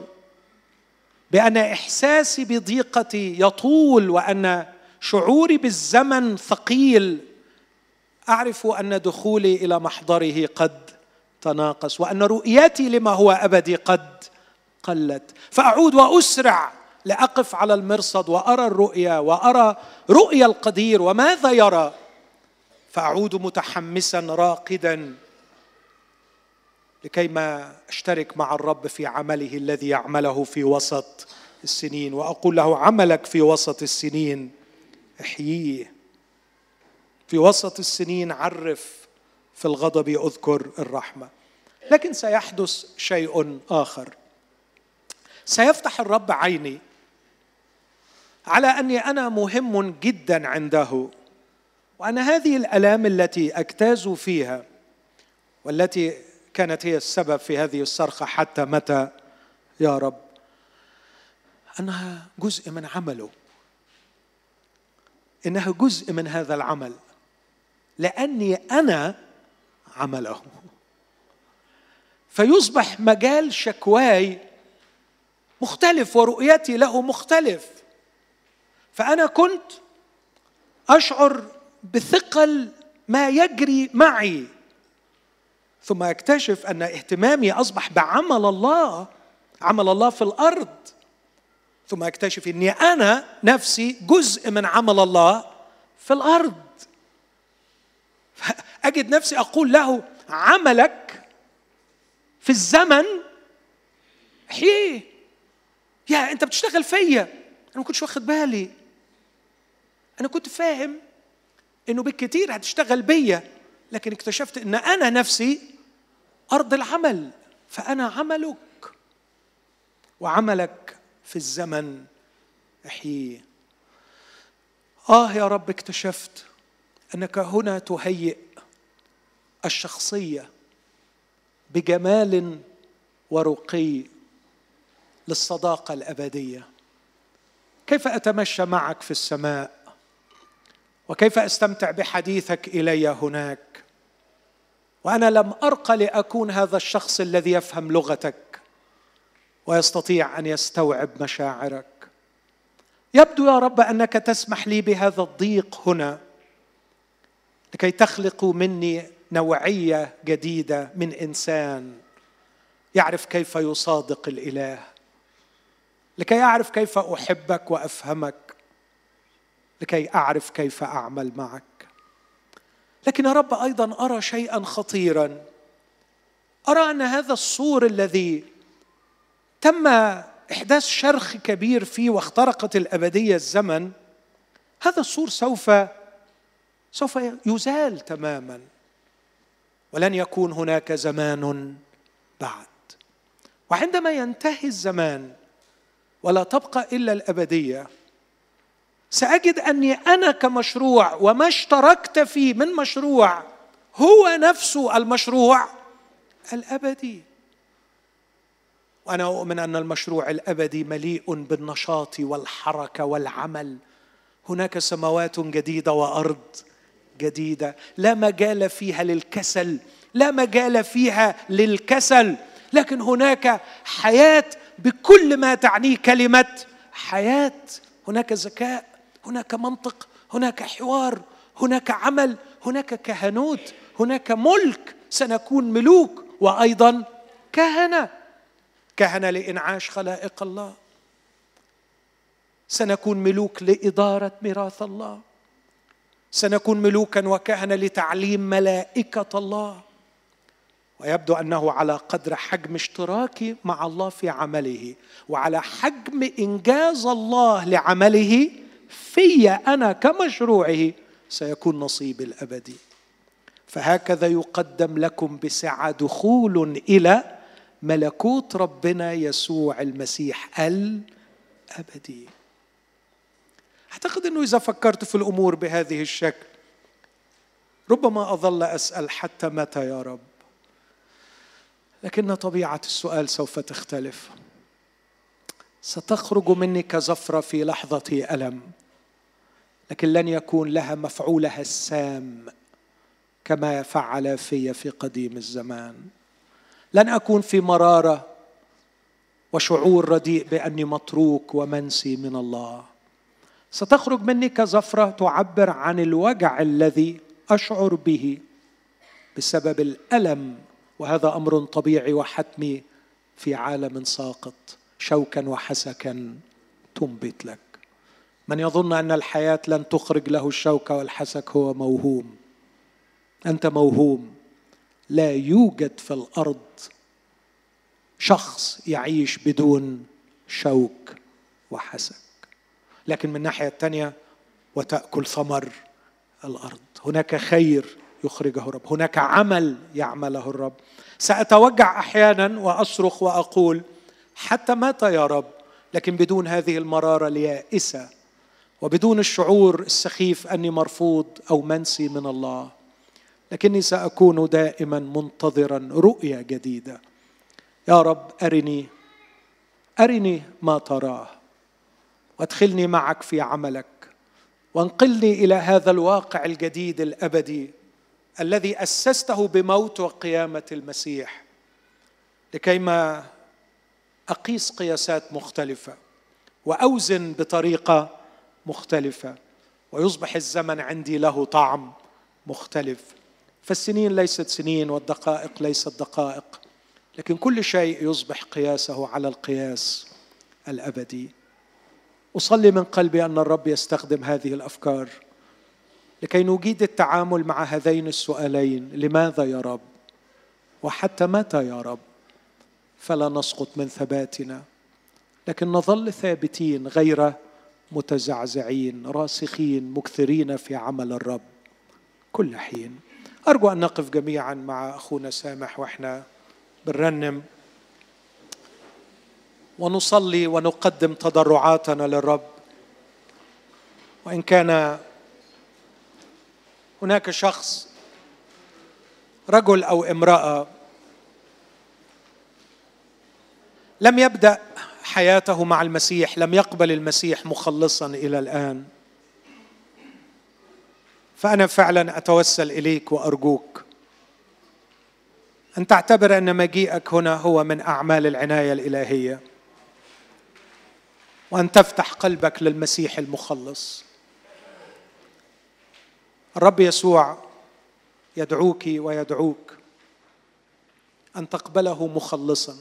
بأن إحساسي بضيقتي يطول وأن شعوري بالزمن ثقيل. أعرف أن دخولي إلى محضره قد تناقص وأن رؤيتي لما هو أبدي قد قلت. فأعود وأسرع لأقف على المرصد وأرى الرؤيا وأرى رؤيا القدير وماذا يرى. فأعود متحمسا راقدا لكي ما أشترك مع الرب في عمله الذي يعمله في وسط السنين وأقول له عملك في وسط السنين احييه. في وسط السنين عرف في الغضب أذكر الرحمة. لكن سيحدث شيء آخر. سيفتح الرب عيني على أني أنا مهم جدا عنده وأن هذه الألام التي أجتاز فيها والتي كانت هي السبب في هذه الصرخة حتى متى يا رب؟ أنها جزء من عمله. إنها جزء من هذا العمل. لأني أنا عمله. فيصبح مجال شكواي مختلف ورؤيتي له مختلف. فأنا كنت أشعر بثقل ما يجري معي. ثم اكتشف أن اهتمامي أصبح بعمل الله عمل الله في الأرض. ثم اكتشف إني أنا نفسي جزء من عمل الله في الأرض. اجد نفسي أقول له عملك في الزمن احييه يا أنت بتشتغل فيا. أنا ما كنتش واخد بالي. أنا كنت فاهم إنه بالكثير هتشتغل بيا لكن اكتشفت إن أنا نفسي أرض العمل فأنا عملك. وعملك في الزمن احييه آه يا رب اكتشفت أنك هنا تهيئ الشخصية بجمال ورقي للصداقة الأبدية. كيف أتمشى معك في السماء؟ وكيف أستمتع بحديثك إلي هناك؟ وأنا لم ارقى لأكون هذا الشخص الذي يفهم لغتك ويستطيع أن يستوعب مشاعرك. يبدو يا رب أنك تسمح لي بهذا الضيق هنا لكي تخلق مني نوعية جديدة من إنسان يعرف كيف يصادق الإله لكي أعرف كيف أحبك وأفهمك لكي أعرف كيف أعمل معك. لكن يا رب أيضا أرى شيئا خطيرا. أرى أن هذا السور الذي تم إحداث شرخ كبير فيه واخترقت الأبدية الزمن هذا السور سوف سوف يزال تماما. ولن يكون هناك زمان بعد. وعندما ينتهي الزمان ولا تبقى إلا الأبدية سأجد أني أنا كمشروع وما اشتركت فيه من مشروع هو نفسه المشروع الأبدي. وأنا أؤمن أن المشروع الأبدي مليء بالنشاط والحركة والعمل. هناك سماوات جديدة وأرض جديدة. لا مجال فيها للكسل لا مجال فيها للكسل. لكن هناك حياة بكل ما تعنيه كلمة حياة. هناك ذكاء. هناك منطق هناك حوار هناك عمل هناك كهنوت هناك ملك سنكون ملوك وأيضا كهنة. كهنة لإنعاش خلائق الله. سنكون ملوك لإدارة ميراث الله. سنكون ملوكا وكهنة لتعليم ملائكة الله. ويبدو أنه على قدر حجم اشتراكي مع الله في عمله وعلى حجم إنجاز الله لعمله في أنا كمشروعه سيكون نصيبي الأبدي. فهكذا يقدم لكم بسعه دخول إلى ملكوت ربنا يسوع المسيح الأبدي. أعتقد إنه إذا فكرت في الأمور بهذه الشكل ربما أظل أسأل حتى متى يا رب؟ لكن طبيعة السؤال سوف تختلف. ستخرج مني كزفره في لحظة ألم لكن لن يكون لها مفعولها السام كما فعل في في قديم الزمان. لن أكون في مرارة وشعور رديء بأني متروك ومنسي من الله. ستخرج مني كزفره تعبر عن الوجع الذي أشعر به بسبب الألم وهذا أمر طبيعي وحتمي في عالم ساقط. شوكا وحسكا تنبت لك. من يظن أن الحياة لن تخرج له الشوك والحسك هو موهوم. أنت موهوم. لا يوجد في الأرض شخص يعيش بدون شوك وحسك. لكن من الناحية الثانية وتأكل ثمر الأرض. هناك خير يخرجه الرب هناك عمل يعمله الرب سأتوجع أحيانا وأصرخ وأقول حتى متى يا رب؟ لكن بدون هذه المرارة اليائسة وبدون الشعور السخيف أني مرفوض أو منسي من الله. لكني سأكون دائما منتظرا رؤية جديدة. يا رب أرني أرني ما تراه وادخلني معك في عملك وانقلني إلى هذا الواقع الجديد الأبدي الذي أسسته بموت وقيامة المسيح. لكيما أقيس قياسات مختلفة وأوزن بطريقة مختلفة ويصبح الزمن عندي له طعم مختلف. فالسنين ليست سنين والدقائق ليست دقائق لكن كل شيء يصبح قياسه على القياس الأبدي. أصلي من قلبي أن الرب يستخدم هذه الأفكار لكي نجيد التعامل مع هذين السؤالين لماذا يا رب؟ وحتى متى يا رب؟ فلا نسقط من ثباتنا. لكن نظل ثابتين غير متزعزعين راسخين مكثرين في عمل الرب. كل حين. أرجو أن نقف جميعا مع أخونا سامح وإحنا بنرنم. ونصلي ونقدم تضرعاتنا للرب. وإن كان هناك شخص رجل أو امرأة لم يبدأ حياته مع المسيح لم يقبل المسيح مخلصا إلى الآن. فأنا فعلا أتوسل إليك وأرجوك. أن تعتبر أن مجيئك هنا هو من أعمال العناية الإلهية. وأن تفتح قلبك للمسيح المخلص. الرب يسوع يدعوك ويدعوك أن تقبله مخلصا.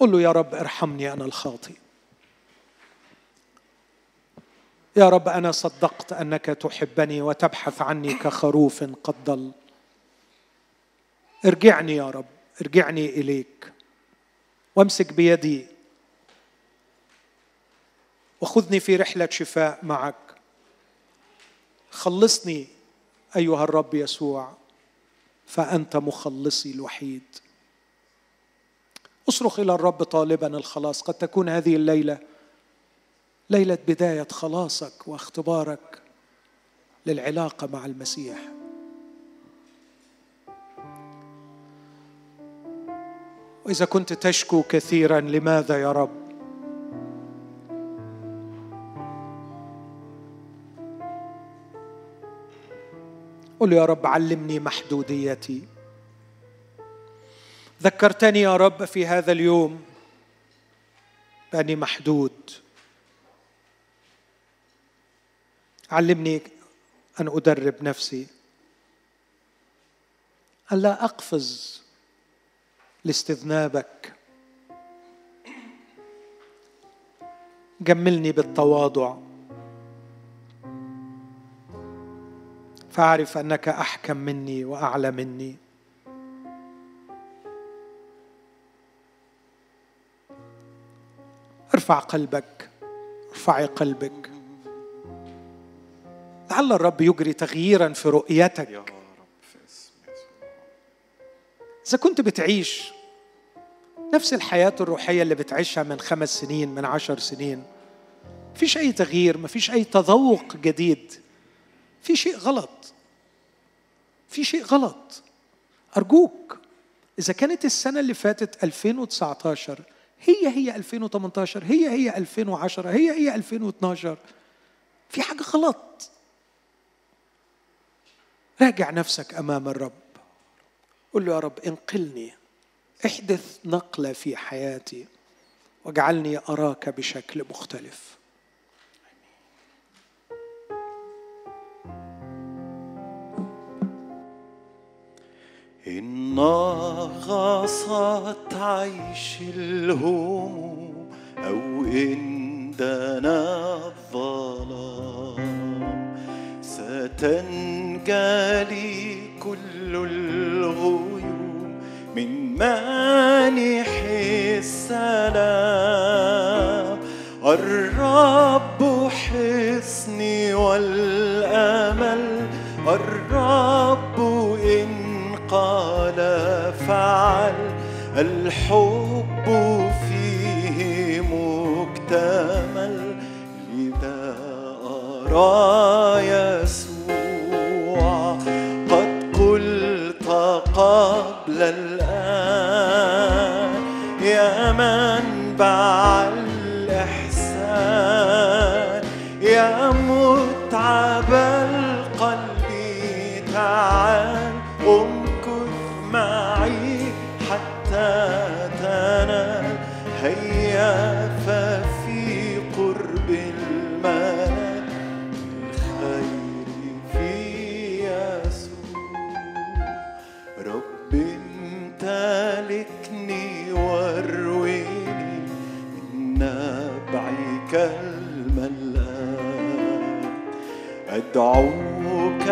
قل له يا رب ارحمني أنا الخاطئ. يا رب أنا صدقت أنك تحبني وتبحث عني كخروف قد ضل. ارجعني يا رب ارجعني إليك وامسك بيدي وخذني في رحلة شفاء معك. خلصني أيها الرب يسوع فأنت مخلصي الوحيد. اصرخ إلى الرب طالبا الخلاص. قد تكون هذه الليلة ليلة بداية خلاصك واختبارك للعلاقة مع المسيح. وإذا كنت تشكو كثيرا لماذا يا رب؟ قل يا رب علمني محدوديتي. ذكرتني يا رب في هذا اليوم باني محدود. علمني أن أدرب نفسي. أن لا أقفز لاستذنابك. جملني بالتواضع. فاعرف أنك أحكم مني وأعلى مني. ارفع قلبك ارفعي قلبك. لعل الرب يجري تغييرا في رؤيتك. إذا كنت بتعيش نفس الحياة الروحية اللي بتعيشها من خمس سنين من عشر سنين فيش أي تغيير ما فيش أي تذوق جديد. في شيء غلط. في شيء غلط. أرجوك إذا كانت السنة اللي فاتت 2019 هي هي 2018 هي هي 2010 هي هي 2012 في حاجة غلط. راجع نفسك أمام الرب. قل له يا رب انقلني. احدث نقلة في حياتي واجعلني أراك بشكل مختلف. إن غصت عيش الهموم أو إن دنا الظلام ستنجلي كل الغيوم من مانح السلام. الرب حصني والأمل الرب قال فعل الحب فيه مكتمل. لذا أرى يسوع قد قلت قبل الآن يا منبع الإحسان نبعك الملآن أدعوك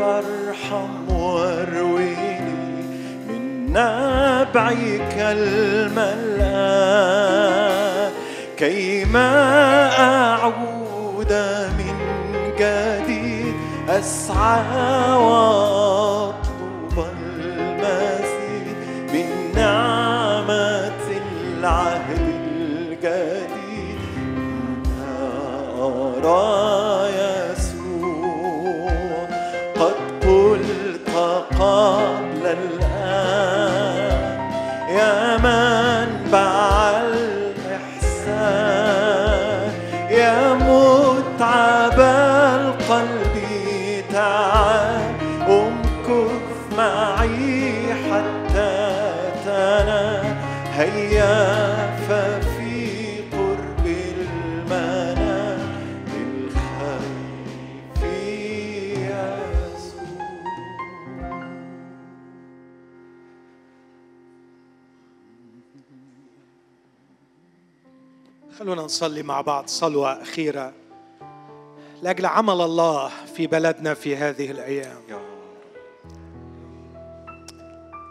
فارحم وارويني من نبعك الملآن كيما أعود من جديد أسعى وأطلب نصلي مع بعض صلوة أخيرة لأجل عمل الله في بلدنا في هذه الأيام.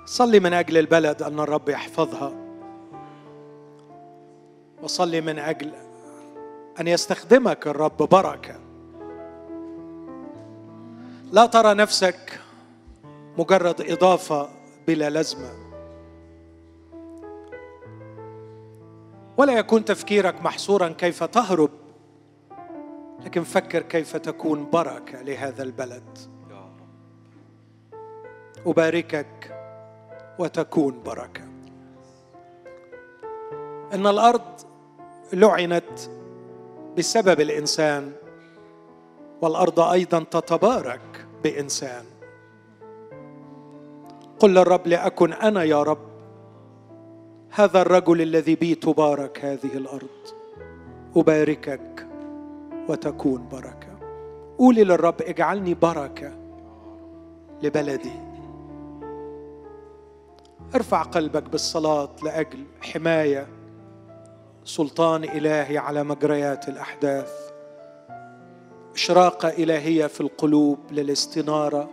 صلي من أجل البلد أن الرب يحفظها وصلي من أجل أن يستخدمك الرب بركة. لا ترى نفسك مجرد إضافة بلا لازمة. ولا يكون تفكيرك محصورا كيف تهرب لكن فكر كيف تكون بركة لهذا البلد. أباركك وتكون بركة. إن الأرض لعنت بسبب الإنسان والأرض أيضا تتبارك بإنسان. قل للرب لأكن أنا يا رب هذا الرجل الذي بي تبارك هذه الأرض. أباركك وتكون بركة. قولي للرب اجعلني بركة لبلدي. ارفع قلبك بالصلاة لأجل حماية سلطان إلهي على مجريات الأحداث. إشراقة إلهية في القلوب للاستنارة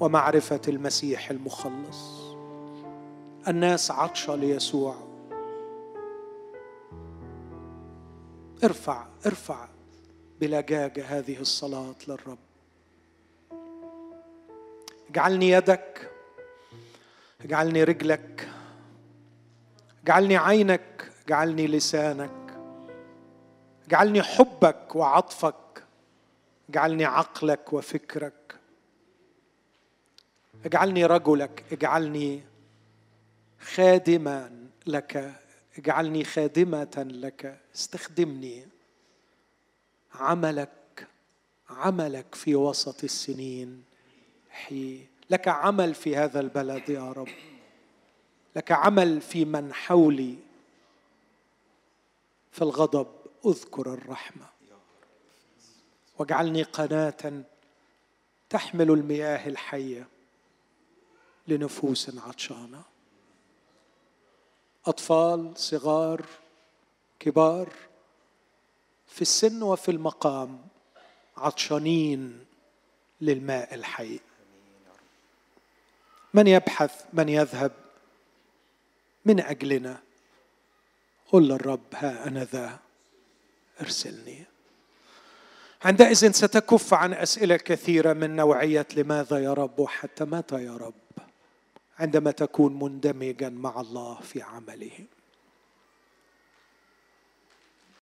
ومعرفة المسيح المخلص. الناس عطشة ليسوع. ارفع ارفع بلجاجة هذه الصلاة للرب. اجعلني يدك اجعلني رجلك اجعلني عينك اجعلني لسانك. اجعلني حبك وعطفك اجعلني عقلك وفكرك. اجعلني رجلك اجعلني خادما لك اجعلني خادمة لك استخدمني عملك عملك في وسط السنين. حي. لك عمل في هذا البلد يا رب. لك عمل في من حولي. في الغضب أذكر الرحمة. واجعلني قناة تحمل المياه الحية لنفوس عطشانة. أطفال صغار كبار في السن وفي المقام عطشانين للماء الحي. من يبحث؟ من يذهب؟ من أجلنا؟ قل للرب ها أنا ذا أرسلني. عندئذ ستكف عن أسئلة كثيرة من نوعية لماذا يا رب وحتى متى يا رب. عندما تكون مندمجا مع الله في عمله.